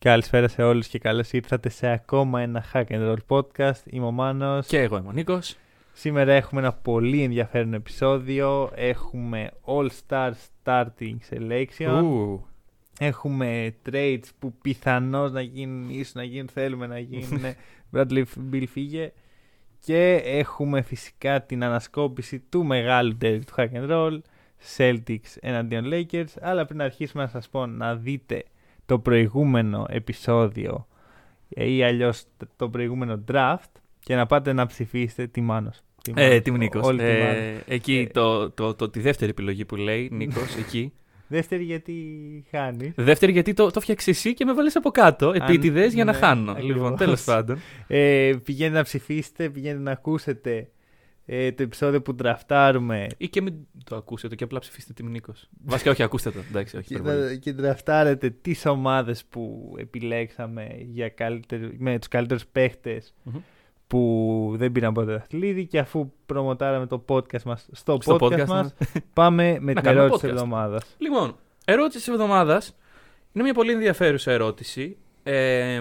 Καλησπέρα σε όλους και καλώς ήρθατε σε ακόμα ένα Hack and Roll podcast. Είμαι ο Μάνος. Και εγώ είμαι ο Νίκος. Σήμερα έχουμε ένα πολύ ενδιαφέρον επεισόδιο. Έχουμε All Star Starting Selection. Ου, Έχουμε trades που πιθανώς να γίνουν, ίσως να γίνουν, θέλουμε να γίνουν. Bradley Bill φύγε. Και έχουμε φυσικά την ανασκόπηση του μεγάλου derby του Hack and Roll. Celtics εναντίον Lakers. Αλλά πριν αρχίσουμε να σας πω να δείτε το προηγούμενο επεισόδιο ή αλλιώς το προηγούμενο draft και να πάτε να ψηφίσετε τι Μάνος. Τι Ε, Μάνος, τι Νίκος. όλοι τι Ε, Μάνος. εκεί Ε, το, το, το, τη δεύτερη επιλογή που λέει Νίκος, εκεί. Δεύτερη γιατί χάνει. Δεύτερη γιατί το, το φτιάξε εσύ και με βάλες από κάτω, επίτηδες για να ναι, χάνω. ακριβώς. Λοιπόν, τέλος πάντων. Ε, πηγαίνετε να ψηφίσετε, πηγαίνετε να ακούσετε ε, το επεισόδιο που τραφτάρουμε Ή και μην το ακούσετε και απλά ψηφίστε τιμ Νίκος. Βασικά όχι, ακούστε το. Εντάξει, όχι. και, υπερβολή. να- και τραφτάρετε τις ομάδες που επιλέξαμε για καλύτερο, με τους καλύτερους παίχτες Μμμ. που δεν πήραν ποτέ δαχτυλίδι και αφού προμοτάραμε το podcast μας στο, Στο podcast, podcast μας, μας. πάμε με Να την κάνουμε ερώτηση της podcast. εβδομάδας. Λοιπόν, ερώτηση της εβδομάδας. Είναι μια πολύ ενδιαφέρουσα ερώτηση. Ε,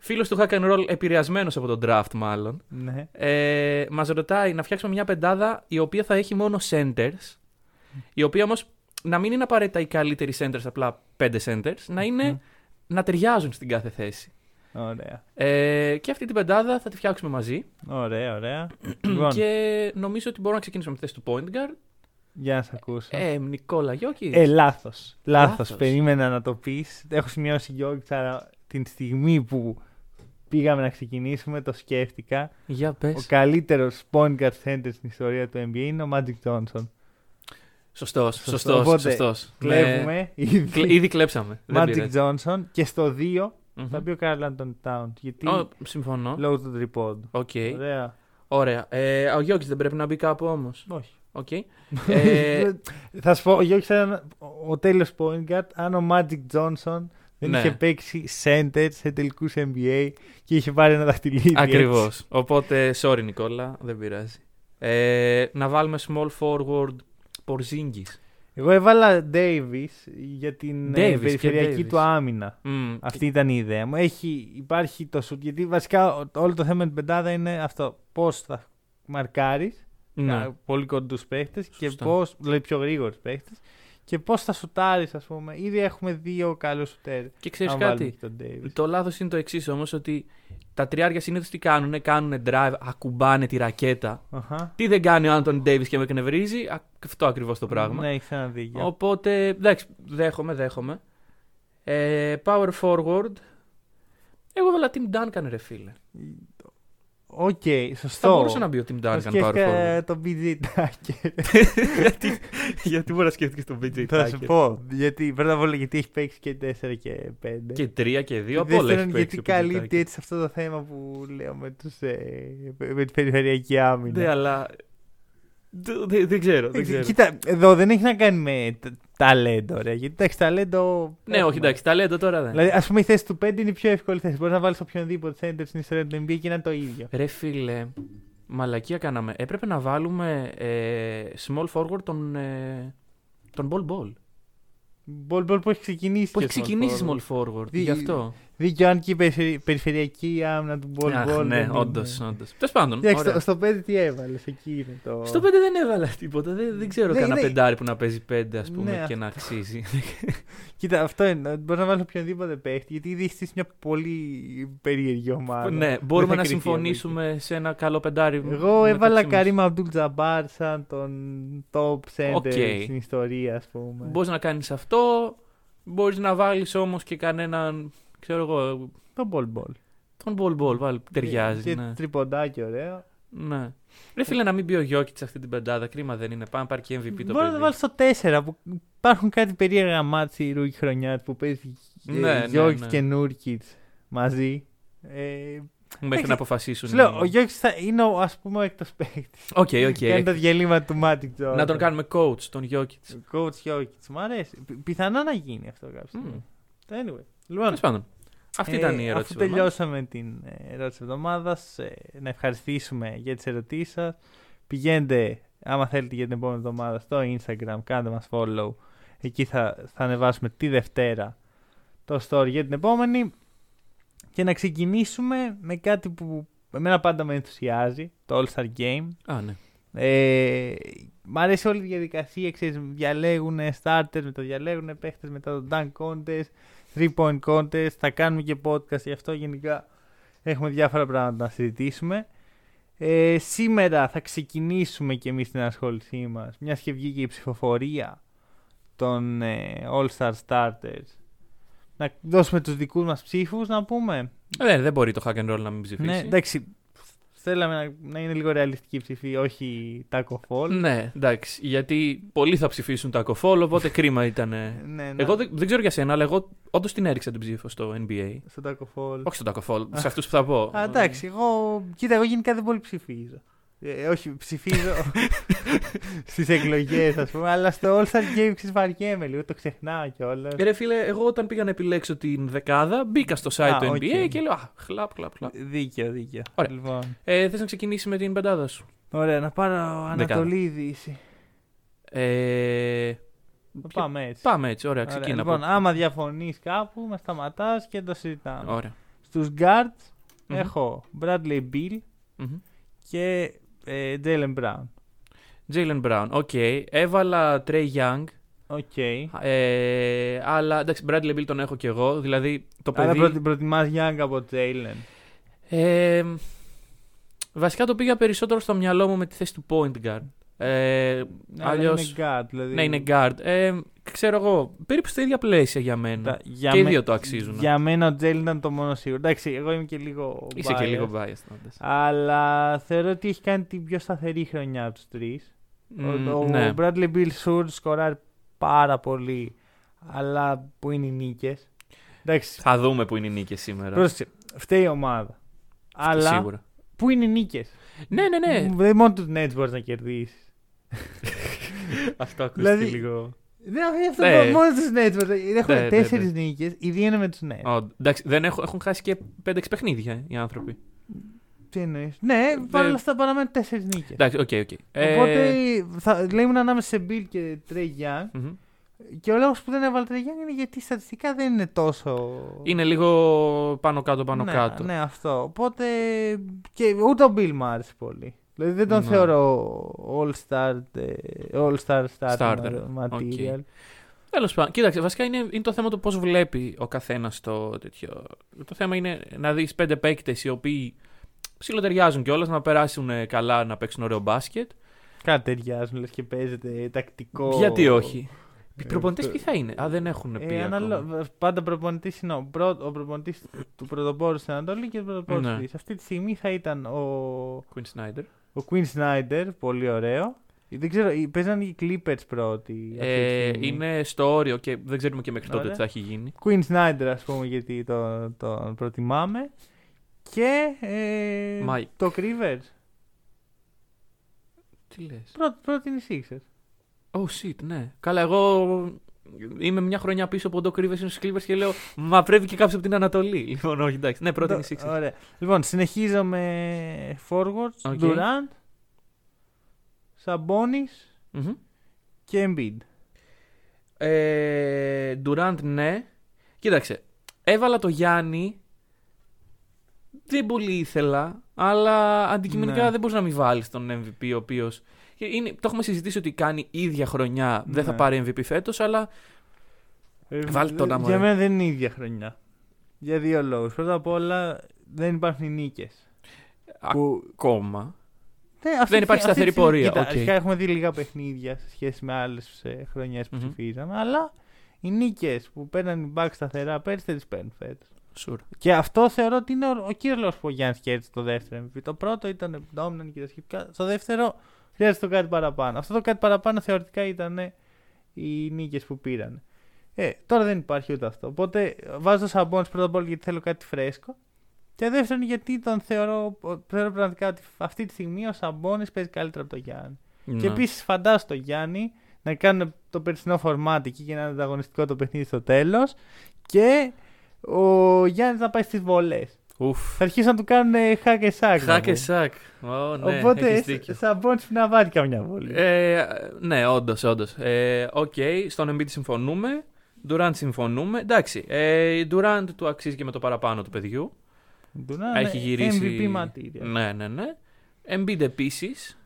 φίλος του Hack and Roll, επηρεασμένος από τον draft μάλλον. Ναι. ε, μας ρωτάει να φτιάξουμε μια πεντάδα η οποία θα έχει μόνο centers. Η οποία όμως να μην είναι απαραίτητα οι καλύτεροι centers, απλά πέντε centers, να είναι να ταιριάζουν στην κάθε θέση. Ωραία. Ε, και αυτή την πεντάδα θα τη φτιάξουμε μαζί. Ωραία, ωραία. λοιπόν, Και νομίζω ότι μπορούμε να ξεκινήσουμε με τη θέση του point guard. για να σε ακούσω. Ε, Νικόλα Γιώκης. Ε, λάθος. Λάθος. Λάθος. Περίμενα να το πεις. Έχω σημειώσει Γιώργη, αλλά την στιγμή που πήγαμε να ξεκινήσουμε το σκέφτηκα. Για Ο πες. καλύτερος point guard center στην ιστορία του NBA είναι ο Magic Johnson. Σωστός, Σωστό. σωστός, Οπότε, σωστός. Κλέβουμε Ναι. ήδη Κλε- Ήδη κλέψαμε. Δεν Magic πειράζει. Johnson και στο 2 Μμμ. θα μπει ο Karl Anthony Towns. Γιατί Ω, Συμφωνώ. λόγω του τριπόντου. Οκ. Ωραία. Ωραία. Ε, ο Γιώκης δεν πρέπει να μπει κάπου όμως; Όχι. Οκ. Ε, Θα σου πω, ο Γιώργης ήταν ο τέλειος point guard αν ο Magic Johnson δεν Ναι. είχε παίξει center σε τελικούς NBA και είχε πάρει ένα δαχτυλίδι. Ακριβώς. έτσι. Οπότε, sorry Νικόλα, δεν πειράζει. Ε, να βάλουμε small forward Porzingis. Εγώ έβαλα Davis για την ε, Davis και περιφερειακή Davis. του άμυνα. Μμ, Αυτή ήταν η ιδέα μου. Έχει, υπάρχει το shoot, γιατί βασικά ο- όλο το θέμα με την πεντάδα είναι αυτό. Πώς θα μαρκάρεις ναι. πολύ κοντούς παίχτες και Σωστά. πώς. Δηλαδή πιο γρήγορους παίχτες. Και πώς θα σουτάρεις, ας πούμε. Ήδη έχουμε δύο καλούς σουτέρ. Και ξέρεις αν βάλουμε κάτι; και τον Davis. Το λάθος είναι το εξής όμως, ότι τα τριάρια συνήθως τι κάνουν, κάνουν drive, ακουμπάνε τη ρακέτα. Αχα. Τι δεν κάνει ο Anthony Davis και με εκνευρίζει, α, αυτό ακριβώς το πράγμα. Ναι, έχει ένα δίκιο. Οπότε, εντάξει, δέχομαι, δέχομαι. Ε, power forward. Εγώ έβαλα Tim Duncan, ρε φίλε. Οκ, Θα σωστό. μπορούσε να μπει ο Tim Θα Duncan power σκέφτηκα forward. τον PJ Tucker. γιατί, γιατί μπορεί να σκέφτηκες τον PJ Θα σου Tucker; πω. Γιατί, πρώτα απ' όλα γιατί έχει παίξει και 4 και 5. Και τρία και δύο, Και από όλα έχει δεύτερον, παίξει γιατί ο PJ καλύπτει Tucker. έτσι αυτό το θέμα που λέω με, τους, ε, με την περιφερειακή άμυνα. Ναι, αλλά. Δεν δεν- δεν ξέρω. Δεν Ε, ξέρω. Κοίτα, εδώ δεν έχει να κάνει με τ- ταλέντο, ρε. Γιατί εντάξει, ταλέντο. Ναι, έχουμε. όχι, εντάξει, ταλέντο τώρα δεν. Δηλαδή, ας πούμε, η θέση του 5 είναι η πιο εύκολη θέση. Μπορείς να βάλεις οποιονδήποτε center στην ιστορία του NBA και να είναι το ίδιο. Ρε φίλε, μαλακία κάναμε. Έπρεπε να βάλουμε ε, small forward τον, ε, τον Bol Bol. Bol Bol που έχει ξεκινήσει. Που και έχει small ξεκινήσει forward. small forward. Δι- Γι' αυτό. Δίκιο, αν και η περιφερει- περιφερειακή άμυνα του Bol Αχ, Bol. ναι, όντως. Τέλος πάντων. Εντάξει, ωραία. στο, στο 5 τι έβαλες, εκεί είναι το. Στο 5 δεν έβαλα τίποτα. Δεν, δεν ξέρω Ναι, κανένα ναι. πεντάρι που να παίζει 5 ας πούμε Ναι, και να αξίζει. Κοίτα, αυτό είναι. Μπορείς να βάλεις οποιονδήποτε παίχτη, γιατί ήδη έχει στήσει μια πολύ περίεργη ομάδα. ναι, Δεν μπορούμε θα να κρυφτεί από συμφωνήσουμε σε ένα καλό πεντάρι. εκεί. Εγώ μεταξύ έβαλα μας. Kareem Abdul-Jabbar σαν τον top center OK. στην ιστορία, ας πούμε. Μπορείς να κάνεις αυτό. Μπορείς να βάλεις όμως και κανέναν. Ξέρω εγώ. Το Bol Bol. Τον Bol Bol, βάλει. Ταιριάζει. Και ναι. τριποντάκι ωραίο. ναι. Ρε φίλε, να μην μπει ο Γιώκη σε αυτή την πεντάδα. Κρίμα δεν είναι. Πάμε πάρει και MVP το Μπορεί να το παιδί. βάλει στο 4 που υπάρχουν κάτι περίεργα μάτς η rookie χρονιά που παίζει Ναι, ναι, Γιώργη ναι. και Nurkic μαζί. Ε, Μέχρι Εντάξει, να αποφασίσουν. σου λέω, οι- ο Γιώκη θα είναι ο ας πούμε ο έκτος παίκτης. OK, OK. Κάνει τα διαλείμματα του Magic Jordan. Να τον κάνουμε coach, τον Jokic. Coach Jokic. Μ' αρέσει. Πι- Πιθανό να γίνει αυτό κάποια στιγμή. Anyway. Λοιπόν, Τέλος πάντων. Αυτή ήταν η ε, ερώτηση. Αφού της εβδομάδας. τελειώσαμε την ε, ερώτηση τη εβδομάδα, να ευχαριστήσουμε για τις ερωτήσεις σας. Πηγαίνετε, άμα θέλετε, για την επόμενη εβδομάδα στο Instagram, κάντε μας follow. Εκεί θα, θα ανεβάσουμε τη Δευτέρα το story για την επόμενη. Και να ξεκινήσουμε με κάτι που εμένα πάντα με ενθουσιάζει, το All Star Game. Α, ναι. Ε, μ' αρέσει όλη η διαδικασία, ξέρεις, διαλέγουν starters, μετά διαλέγουν παίχτες, μετά το dunk contest, three point contest, θα κάνουμε και podcast γι' αυτό γενικά έχουμε διάφορα πράγματα να συζητήσουμε. Ε, σήμερα θα ξεκινήσουμε και εμείς την ασχόλησή μας, μιας και βγήκε η ψηφοφορία των ε, All Star Starters. Να δώσουμε τους δικούς μας ψήφους, να πούμε. Ε, δεν μπορεί το hack and roll να μην ψηφίσει. Ναι, εντάξει, θέλαμε να, να είναι λίγο ρεαλιστική η ψηφή, όχι taco fall. Ναι, εντάξει. Γιατί πολλοί θα ψηφίσουν τα κοφόλ, οπότε κρίμα ήταν. Ναι, ναι. Εγώ δεν, δεν ξέρω για σένα, αλλά εγώ όντως την έριξα την ψήφο στο NBA. Στο Tacko Fall. Όχι στον Tacko Fall, σε αυτούς που θα πω. Α, εντάξει, εγώ. Κοίτα, εγώ γενικά δεν πολύ ψηφίζω. Ε, όχι, ψηφίζω στις εκλογές, ας πούμε, αλλά στο All Star Game ξεσβαριέμαι λίγο, το ξεχνάω κιόλας. Ε, Ρε φίλε, εγώ όταν πήγα να επιλέξω την δεκάδα, μπήκα στο site Α, του OK. NBA και λέω Α, χλαπ, χλαπ, χλαπ. Δίκαιο, δίκαιο. Ωραία. Λοιπόν, Ε, Θες να ξεκινήσει με την πεντάδα σου; ωραία, να πάρω Ανατολή ή Δύση. Ε, Θα ποιο- Πάμε έτσι. Πάμε έτσι, ωραία, Ωραία, ξεκίνα. Λοιπόν, από- άμα διαφωνείς κάπου, με σταματάς και το συζητάμε. Ωραία. Στους guards Μμμ. έχω Bradley Beal Μμμ. και ε, Jaylen Brown. Jaylen Brown, OK. Έβαλα Trae Young. OK. Ε, αλλά εντάξει, Bradley Beal τον έχω κι εγώ. Δηλαδή το Άρα παιδί. προτι, προτιμάς Young από Jaylen. Ε, βασικά το πήγα περισσότερο στο μυαλό μου με τη θέση του point guard. Ε, Ναι, αλλά αλλιώς- είναι guard, δηλαδή. Ναι, είναι guard. Ε, ξέρω εγώ, περίπου στα ίδια πλαίσια για μένα. Τα- για και οι με- δύο το αξίζουν. Για μένα ο Τζέλ ήταν το μόνο σίγουρο. Εντάξει, εγώ είμαι και λίγο. Είσαι και biased, λίγο biased. όντως. Αλλά θεωρώ ότι έχει κάνει την πιο σταθερή χρονιά από τους τρεις. Μμ, ο, ναι. ο Bradley Bill Sure σκοράρει πάρα πολύ. Αλλά που είναι οι νίκες. Εντάξει, Θα δούμε που είναι οι νίκες σήμερα. πρόσεξε. Φταίει η ομάδα. Αλλά Σίγουρα. πού είναι οι νίκες. Ναι, ναι, ναι. Δεν μόνο τους Nets μπορείς να κερδίσεις. Αυτό ακούστηκε Δηλαδή- λίγο. Δεν αυτό Ναι. το- μόνο τους Nets. μπορεί να- Έχουν Ναι, ναι, τέσσερις ναι. νίκες. Οι δύο είναι με τους Nets. Ω, εντάξει, δεν έχω, έχουν χάσει και 5-6 παιχνίδια ε, οι άνθρωποι. Τι εννοείς. Ναι, παρόλα αυτά παραμένουν τέσσερις νίκες. Εντάξει, OK, OK. Ε, Οπότε θα, λέει ήμουν ανάμεσα σε Beal και Trae Young. μμμ. Και ο λόγος που δεν έβαλε Trey Young είναι γιατί στατιστικά δεν είναι τόσο. Είναι λίγο πάνω κάτω, πάνω ναι, κάτω. Ναι, αυτό. Οπότε. Και ούτε ο Bill μου άρεσε πολύ. Δηλαδή δεν τον Ναι. θεωρώ all-star, ε, all-star starting Starter, material. Τέλος πάντων, κοίταξε, βασικά είναι, είναι το θέμα το πώς βλέπει ο καθένας το τέτοιο. Το θέμα είναι να δεις πέντε παίκτες οι οποίοι ψιλοτεριάζουν κιόλας, να περάσουν ε, καλά, να παίξουν ωραίο μπάσκετ. Κάτι ταιριάζουν, λες και παίζεται τακτικό. Γιατί όχι; Οι Ε, προπονητές το- ποιοι θα είναι. Α, δεν έχουν πει. Ε, ακόμα. αναλο... Πάντα προπονητής είναι ο, πρώτο, ο προπονητής του πρωτοπόρου στην Ανατολή και του πρωτοπόρου Ναι. στη Δύση. Αυτή τη στιγμή θα ήταν ο, Quinn Snyder. Ο Quinn Snyder, πολύ ωραίο. Δεν ξέρω, οι- παίζαν οι Clippers πρώτοι. αυτή τη Ε, στιγμή. είναι στο όριο και δεν ξέρουμε και μέχρι τότε Ωραία. τι θα έχει γίνει. Quinn Snyder, ας πούμε, γιατί τον, τον προτιμάμε. Και ε, Mike. το Rivers. Τι λες; Πρώτη, πρώτη είναι οι Sixers. Oh shit, ναι. Καλά, εγώ είμαι μια χρονιά πίσω από το Doc Rivers στους Clippers και λέω Μα πρέπει και κάποιος από την Ανατολή. Λοιπόν, όχι, εντάξει. Ναι, πρώτη είναι η Το- Sixers. Ωραία. Λοιπόν, συνεχίζω με forwards. OK. Durant, Sabonis Μμμ. και Embiid. Ε, Durant, ναι. Κοίταξε. Έβαλα το Γιάννη. Δεν πολύ ήθελα, αλλά αντικειμενικά Ναι. δεν μπορεί να μην βάλει τον MVP, ο οποίος. Το έχουμε συζητήσει ότι κάνει ίδια χρονιά, δεν θα Ναι. πάρει MVP φέτος, αλλά. Ε, Βάλτε τον, άμα Για ρε. μένα δεν είναι η ίδια χρονιά. Για δύο λόγους. Πρώτα απ' όλα δεν υπάρχουν οι νίκες. Που... Ακόμα. Ναι, αυτή Δεν τη- υπάρχει αυτή τη σταθερή στιγμή- πορεία, Κοίτα, οκ. αρχικά έχουμε δει λίγα παιχνίδια σε σχέση με άλλες ε, χρονιές που Μμμ. ψηφίζαμε, αλλά οι νίκες που παίρνουν οι Bucks σταθερά πέρυσι δεν τις παίρνουν φέτος. Sure. Και αυτό θεωρώ ότι είναι ο, ο κύριος λόγος που ο Γιάννης κέρδισε το δεύτερο MVP. Το πρώτο ήταν dominant και τα σχετικά. Στο δεύτερο χρειάζεται το κάτι παραπάνω. Αυτό το κάτι παραπάνω θεωρητικά ήταν οι νίκες που πήραν. Ε, τώρα δεν υπάρχει ούτε αυτό. Οπότε βάζω το Σαμπόνι πρώτα απ' όλα γιατί θέλω κάτι φρέσκο. Και δεύτερον γιατί τον θεωρώ, θεωρώ πραγματικά ότι αυτή τη στιγμή ο Σαμπόνις παίζει καλύτερα από τον Γιάννη. Ναι. Και επίσης φαντάζομαι το Γιάννη να κάνουν το περσινό format εκεί και να είναι ανταγωνιστικό το παιχνίδι στο τέλος. Και ο Γιάννης να πάει στις βολές. Ουφ. Θα αρχίσουν να του κάνουν Hack-a-Shaq. να Hack-a πούμε. Shaq. Ω, ναι, Οπότε έχεις δίκιο. Σαμπώς και να βάλει καμιά βολή. Ε, ναι, όντως, όντως. Ε, Οκ, στον Embiid συμφωνούμε. Durant συμφωνούμε. Εντάξει, ε, Durant του αξίζει και με το παραπάνω του παιδιού. Ντουράν, Έχει ε, γυρίσει. MVP material. Ναι, ναι, ναι. Embiid επίσης.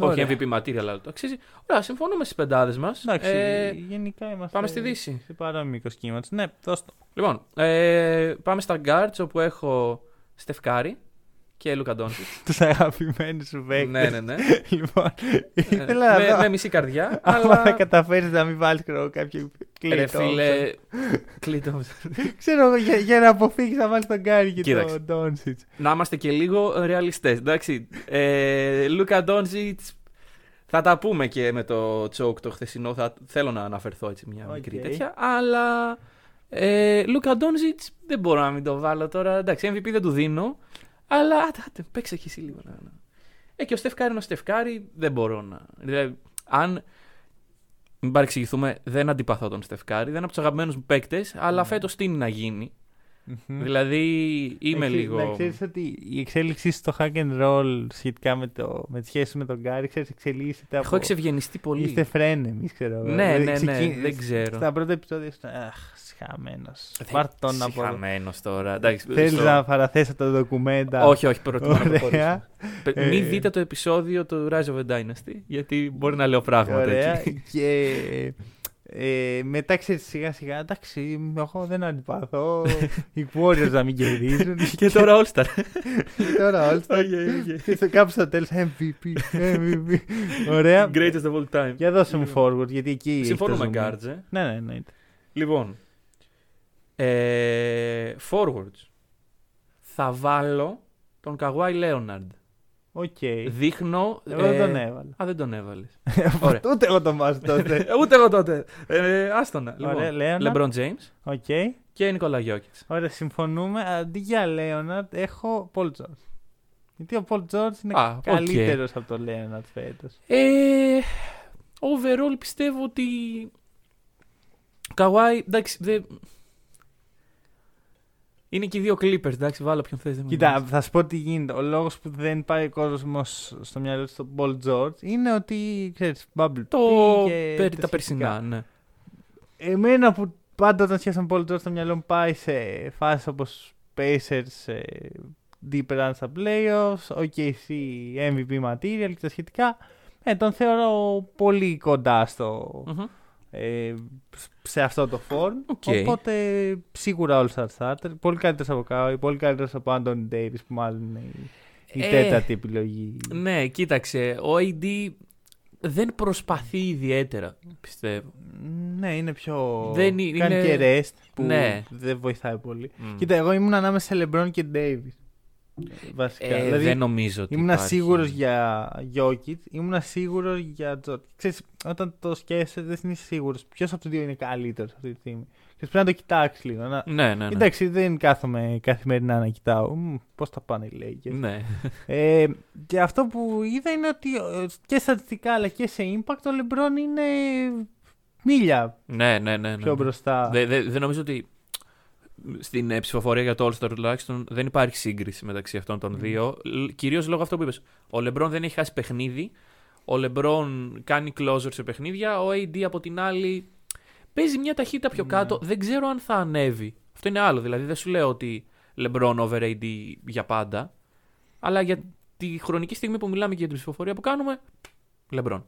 Ωραία. Όχι MVP material, αλλά το αξίζει. Ωραία, συμφωνούμε στις πεντάδες μας. Εντάξει, Ε, γενικά είμαστε. πάμε στη Δύση. Σε παρόμοιο μήκο κύματο. Ναι, δώσ' το. λοιπόν, ε, πάμε στα guards όπου έχω Στεφκάρη και Λούκα Ντόνσιτ. Τους αγαπημένους σου παίκτες. ναι, ναι, ναι. λοιπόν, Ε, ήθελα να με, δω. με μισή καρδιά. Άμα αλλά. θα καταφέρεις να μην βάλεις κάποιο Ρε κλείτο. φίλε. Κλείτο. Ξέρω εγώ, για, για να αποφύγεις να βάλεις τον Γκάρι και Κοίταξε. τον Ντόνσιτ. να είμαστε και λίγο ρεαλιστές. Εντάξει. Ε, Luka Doncic. Θα τα πούμε και με το choke το χθεσινό. Θα, θέλω να αναφερθώ έτσι μια Οκ. μικρή τέτοια. Αλλά. Ε, Luka Doncic δεν μπορώ να μην το βάλω τώρα. Εντάξει, MVP δεν του δίνω. Αλλά άτε, άτε, παίξε και εσύ λίγο. Να, να. Ε, και ο Steph Curry είναι ο Steph Curry. Δεν μπορώ να. Δηλαδή, αν. Μην παρεξηγηθούμε, δεν αντιπαθώ τον Steph Curry. Δεν είναι από τους αγαπημένους μου παίκτες, αλλά Ναι. φέτος τι είναι να γίνει; Δηλαδή είμαι Εξή- λίγο. Να ξέρεις ότι η εξέλιξή στο hack and roll σχετικά με, το, με τη σχέση με τον Γκάρι, ξέρεις, εξελίσσεται από. Έχω εξευγενιστεί πολύ. Είστε φρένεμοι, ξέρω εγώ. Ναι, Δηλαδή, ναι, ναι, ξεκίνησε- δεν ξέρω. Στα πρώτα επεισόδια ήσουν. Αχ, σχαμένο. Ε, Πάρ τον από. Συχαμένος τώρα. Εντάξει, Θέλεις στο- να παραθέσει το ντοκουμέντα. Όχι, όχι, προτιμώ να Ωραία. προχωρήσω. Πε- Ε, Μην δείτε το επεισόδιο του Rise of a Dynasty, γιατί μπορεί να λέω πράγματα Ωραία. εκεί. και ε, μετά ξέρεις σιγά σιγά, εντάξει, εγώ δεν αντιπαθώ. οι Warriors να μην κερδίζουν. Και τώρα All Star. Και τώρα all Star. Και στο- κάπου στο τέλος MVP. MVP. Ωραία. Greatest of all time. Για δώσε μου forward, γιατί εκεί. έχει Συμφωνούμε, το zoom. guards, ε. Ναι, ναι, ναι. Λοιπόν, ε, forwards. Θα βάλω τον Kawhi Leonard. Οκ. Δείχνω... Εγώ δεν ε, τον έβαλα. Α, δεν τον έβαλες. Ωραία. Ούτε εγώ τον βάζω τότε. Ούτε εγώ τότε. Ε, άστονα. Ωραία, Λοιπόν, Leonard. LeBron James Οκ. και Nikola Jokic. Ωραία, συμφωνούμε. Αντί για Leonard έχω Paul George. Γιατί ο Paul George είναι Α, οκ. καλύτερος από τον Leonard φέτος. Ε, overall πιστεύω ότι. Καουάι, εντάξει, δεν. Είναι και οι δύο Clippers, εντάξει, βάλω ποιον θες. δεν με Κοίτα, νοιάζει. θα σου πω τι γίνεται. Ο λόγος που δεν πάει ο κόσμος στο μυαλό του στον Paul George είναι ότι ξέρεις, Bubble Το Tea και περί τα σχετικά. περσινά, ναι. Εμένα που πάντα όταν σκέφτομαι Paul George στο μυαλό μου πάει σε φάσεις όπως Pacers, ε, deep run στα playoffs, OKC, MVP material και τα σχετικά. Ε, τον θεωρώ πολύ κοντά στο, Μμμ. Ε, σε αυτό το form. Οκ. Οπότε σίγουρα All Star Starter. Πολύ καλύτερος από Kawhi, πολύ καλύτερος από Anthony Davis που μάλλον είναι η, η Ε, τέταρτη επιλογή. Ναι, κοίταξε, ο AD δεν προσπαθεί ιδιαίτερα, πιστεύω. Ναι, είναι πιο. Δεν είναι- Κάνει είναι- και rest που Ναι. δεν βοηθάει πολύ. Μμ. Κοίτα, εγώ ήμουν ανάμεσα σε LeBron και Davis. Βασικά. Ε, δηλαδή, δεν νομίζω ότι ήμουν υπάρχει. σίγουρος για Jokic, ήμουν σίγουρος για Τζορτ. Ξέρεις, όταν το σκέφτεσαι, δεν είσαι σίγουρος ποιος από τους δύο είναι καλύτερος αυτή τη στιγμή. Και πρέπει να το κοιτάξεις λίγο. Να... Ναι, ναι, ναι. Εντάξει, δεν κάθομαι καθημερινά να κοιτάω. Πώς θα πάνε οι Lakers. Ναι. Ε, και αυτό που είδα είναι ότι ε, και στατιστικά αλλά και σε impact ο LeBron είναι μίλια ναι, ναι, ναι, ναι. πιο μπροστά. Δεν δε, δεν νομίζω ότι στην ε, ψηφοφορία για το All Star τουλάχιστον δεν υπάρχει σύγκριση μεταξύ αυτών των δύο. Κυρίως λόγω αυτό που είπες. Ο LeBron δεν έχει χάσει παιχνίδι. Ο LeBron κάνει closer σε παιχνίδια. Ο AD από την άλλη παίζει μια ταχύτητα πιο Ναι. κάτω. Δεν ξέρω αν θα ανέβει. Αυτό είναι άλλο. Δηλαδή δεν σου λέω ότι LeBron over AD για πάντα. Αλλά για τη χρονική στιγμή που μιλάμε και για την ψηφοφορία που κάνουμε, LeBron.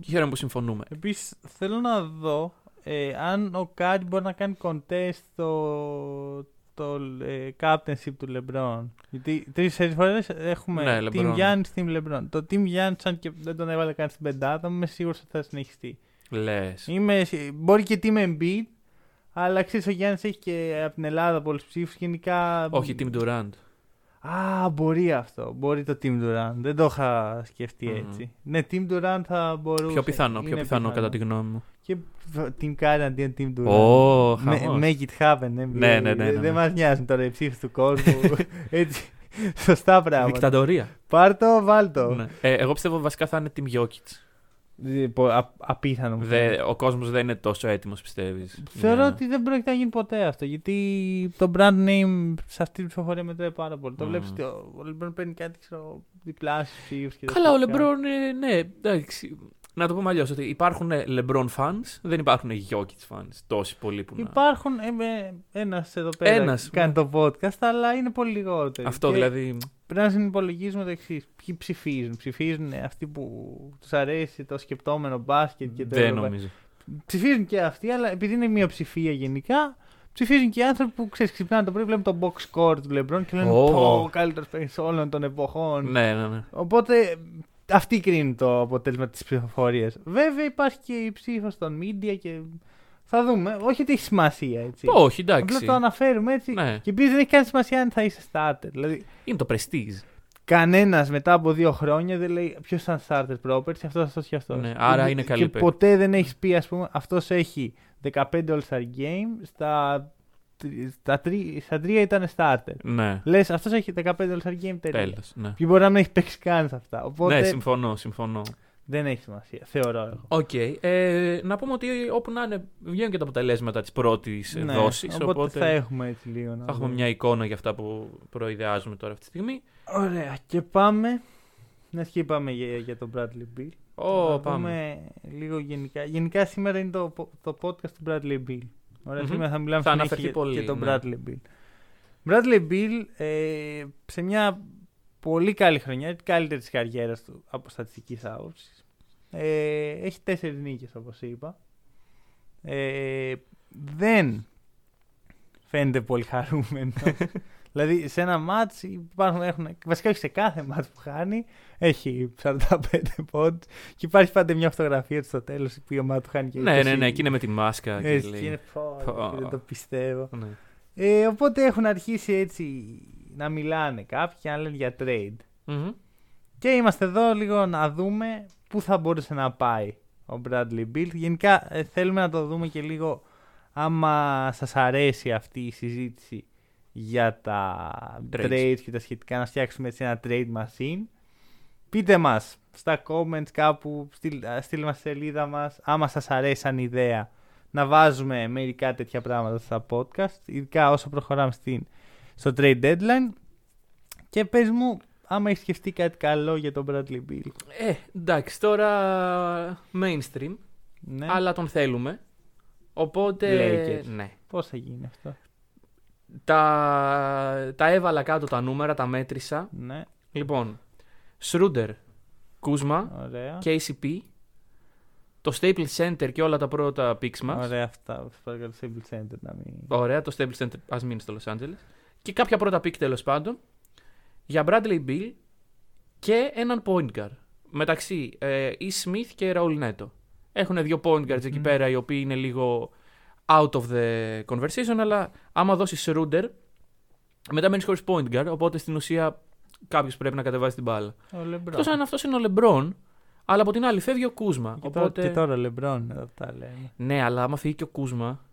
Και χαίρομαι που συμφωνούμε. Επίσης, θέλω να δω ε, αν ο Κάρι μπορεί να κάνει contest το, το ε, captainship του LeBron. Γιατί τρεις φορές έχουμε Ναι, Team LeBron. Giannis, Team LeBron. Το Team Giannis, αν και δεν τον έβαλε καν στην πεντάδα, είμαι σίγουρος ότι θα συνεχιστεί. Λες. Είμαι, σι- μπορεί και Team Embiid, αλλά ξέρεις ο Γιάννη έχει και από την Ελλάδα πολλούς ψήφους. Γενικά. Όχι, Team Durant. Α, μπορεί αυτό. Μπορεί το Team Durant. Δεν το είχα σκεφτεί Μμμ. έτσι. Ναι, Team Durant θα μπορούσε. Πιο πιθανό, Είναι πιο πιθανό κατά τη γνώμη μου. Και Team Curry αντί Team Durant. Ω, Με- χαμός. Make it happen. Ναι, Ναι, ναι, ναι, ναι, ναι. Δεν μας νοιάζουν τώρα οι ψήφοι του κόσμου. έτσι. Σωστά πράγματα. Δικτατορία. Πάρ το, βάλ το. Ναι. Ε, εγώ πιστεύω βασικά θα είναι Team Jokic. Ε, πο- α- Απίθανο. μου φαίνεται. Δε, ο κόσμος δεν είναι τόσο έτοιμος, πιστεύεις. Θεωρώ ότι δεν πρόκειται να γίνει ποτέ αυτό. Γιατί το brand name σε αυτή την ψηφοφορία μετράει πάρα πολύ. Το Μμμ. βλέπεις ότι ο ο LeBron παίρνει κάτι ξέρω, διπλάσιου ψήφου. Καλά, ο Λεμπρόν, ε, ναι, εντάξει. Να το πούμε αλλιώς, ότι υπάρχουν ε, LeBron fans, δεν υπάρχουν Jokic fans. Τόσοι πολλοί που να. Υπάρχουν. Ε, Ένας εδώ πέρα Ένας, κάνει ναι. το podcast, αλλά είναι πολύ λιγότερο. Αυτό Και δηλαδή. Πρέπει να συνυπολογίζουμε το εξής. Ποιοι ψηφίζουν. Ψηφίζουν αυτοί που τους αρέσει το σκεπτόμενο μπάσκετ και το Δεν ευρωπαϊκό. νομίζω. Ψηφίζουν και αυτοί, αλλά επειδή είναι μειοψηφία γενικά, ψηφίζουν και οι άνθρωποι που ξέρεις, ξυπνάνε το πρωί, βλέπουν το box score του LeBron και λένε Ω. Πω, ο καλύτερος παίκτης όλων των εποχών. Ναι, ναι, ναι. Οπότε αυτοί κρίνουν το αποτέλεσμα της ψηφοφορίας. Βέβαια υπάρχει και η ψήφος των media και θα δούμε. Όχι ότι έχει σημασία έτσι. Όχι, Απλά εντάξει. το αναφέρουμε έτσι. Ναι. Και επίσης δεν έχει καν σημασία αν θα είσαι starter. Δηλαδή, Είναι το prestige. κανένας μετά από δύο χρόνια δεν λέει ποιος ήταν starter property, αυτός, αυτός και αυτός. Ναι, άρα είναι καλή Και παίκτη. ποτέ δεν έχεις πει, ας πούμε, αυτός έχει 15 All-Star Game, στα, στα, τρι- στα τρία ήταν starter. Ναι, Λες, αυτός έχει 15 All-Star Game τελεία. τέλος. Ναι. Και μπορεί να μην έχει παίξει καν σε αυτά. Οπότε ναι, συμφωνώ, συμφωνώ. Δεν έχει σημασία, θεωρώ εγώ. Οκ. Ε, να πούμε ότι όπου να είναι, βγαίνουν και τα αποτελέσματα της πρώτης Ναι, δόσης. οπότε, Οπότε, θα έχουμε έτσι λίγο. να θα έχουμε δούμε. μια εικόνα για αυτά που προειδεάζουμε τώρα αυτή τη στιγμή. Ωραία, και πάμε. Να και είπαμε για, για τον Bradley Bill. Ω, να πάμε. πούμε λίγο γενικά. Γενικά σήμερα είναι το, το podcast του Bradley Bill. Ωραία, Μμμ. σήμερα θα μιλάμε Θα συνέχεια αναφερθεί για, πολύ, για τον ναι. Bradley Bill. Bradley Bill ε, σε μια πολύ καλή χρονιά, την καλύτερη της καριέρας του από στατιστικής άποψης. Ε, έχει τέσσερις νίκες όπως είπα. Ε, δεν φαίνεται πολύ χαρούμενος. δηλαδή σε ένα μάτς υπάρχουν, έχουν, βασικά όχι σε κάθε μάτς που χάνει έχει 45 πόντους και υπάρχει πάντα μια φωτογραφία του στο τέλος που η ομάδα του χάνει και Ναι, 20. ναι, ναι, και είναι με τη μάσκα. και Έτσι, λέει. και είναι πω, Πω. δεν το πιστεύω. Ναι. Ε, οπότε έχουν αρχίσει έτσι να μιλάνε κάποιοι και να λένε για trade. Μμμ. Και είμαστε εδώ λίγο να δούμε πού θα μπορούσε να πάει ο Bradley Bill. Γενικά ε, θέλουμε να το δούμε και λίγο άμα σας αρέσει αυτή η συζήτηση για τα Trades. trades και τα σχετικά να φτιάξουμε έτσι ένα trade machine. Πείτε μας στα comments κάπου, στείλ, α, στείλτε μας στη σελίδα μας άμα σας αρέσει σαν ιδέα να βάζουμε μερικά τέτοια πράγματα στα podcast, ειδικά όσο προχωράμε στην, στο trade deadline. Και πες μου, άμα έχεις σκεφτεί κάτι καλό για τον Bradley Bill. Ε, εντάξει, τώρα mainstream, Ναι. αλλά τον θέλουμε. Οπότε, Lakers. ναι. Πώς θα γίνει αυτό; Τα, τα έβαλα κάτω τα νούμερα, τα μέτρησα. Ναι, Λοιπόν, Σρούντερ, Κούσμα, ωραία. KCP, το Staples Center και όλα τα πρώτα picks μας. Ωραία αυτά. Παρακαλώ, Stable Center να μην. Ωραία, το Staples Center ας μείνεις στο Los Angeles. Και κάποια πρώτα pick τέλος πάντων. Για Bradley Bill και έναν point guard. Μεταξύ ε, E. Smith και Raul Neto. Έχουν δύο point guards εκεί Μμμ. πέρα οι οποίοι είναι λίγο out of the conversation, αλλά άμα δώσεις Schroeder, μετά μένεις χωρίς point guard, οπότε στην ουσία κάποιος πρέπει να κατεβάσει την μπάλα. Ο LeBron. Εκτός αν αυτός είναι ο LeBron, αλλά από την άλλη φεύγει ο Κούσμα. Και, οπότε... τώρα, και τώρα LeBron εδώ τα λέμε. Ναι, αλλά άμα φύγει και ο Κούσμα,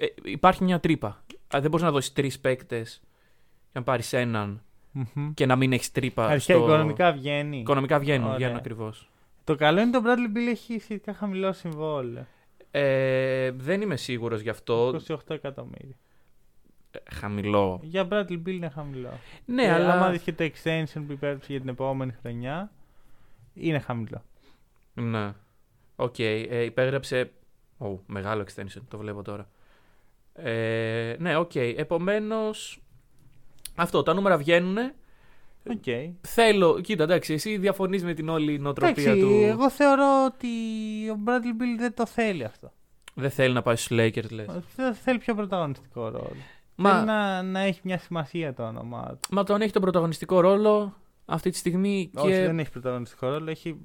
ε, υπάρχει μια τρύπα. Α, δεν μπορείς να δώσεις τρεις παίκτες για να πάρεις έναν Μμμ. και να μην έχεις τρύπα. Αρχικά στο... οικονομικά βγαίνει. Οικονομικά βγαίνουν, Ωραία. βγαίνουν ακριβώς. Το καλό είναι ότι ο Bradley Beal έχει σχετικά χαμηλό συμβόλαιο. Ε, δεν είμαι σίγουρος γι' αυτό. 28 εκατομμύρια. Ε, Χαμηλό. Για Bradley Beal είναι χαμηλό. Ναι, Ε, αλλά. Άμα δεις και το extension που υπέγραψε για την επόμενη χρονιά, είναι χαμηλό. Ναι. Οκ. Ε, υπέγραψε. Ω, μεγάλο extension, το βλέπω τώρα. Ε, ναι, οκ. Επομένως. Αυτό, τα νούμερα βγαίνουν. Οκ. Θέλω. Κοίτα, εντάξει, εσύ διαφωνείς με την όλη νοοτροπία Εντάξει, του. εγώ θεωρώ ότι ο Bradley Beal δεν το θέλει αυτό. Δεν θέλει να πάει στους Lakers, λες. Δεν θέλει πιο πρωταγωνιστικό ρόλο. Μα, Θέλει να, να έχει μια σημασία το όνομά του. μα τον έχει τον πρωταγωνιστικό ρόλο αυτή τη στιγμή και. Όχι, δεν έχει πρωταγωνιστικό ρόλο. Έχει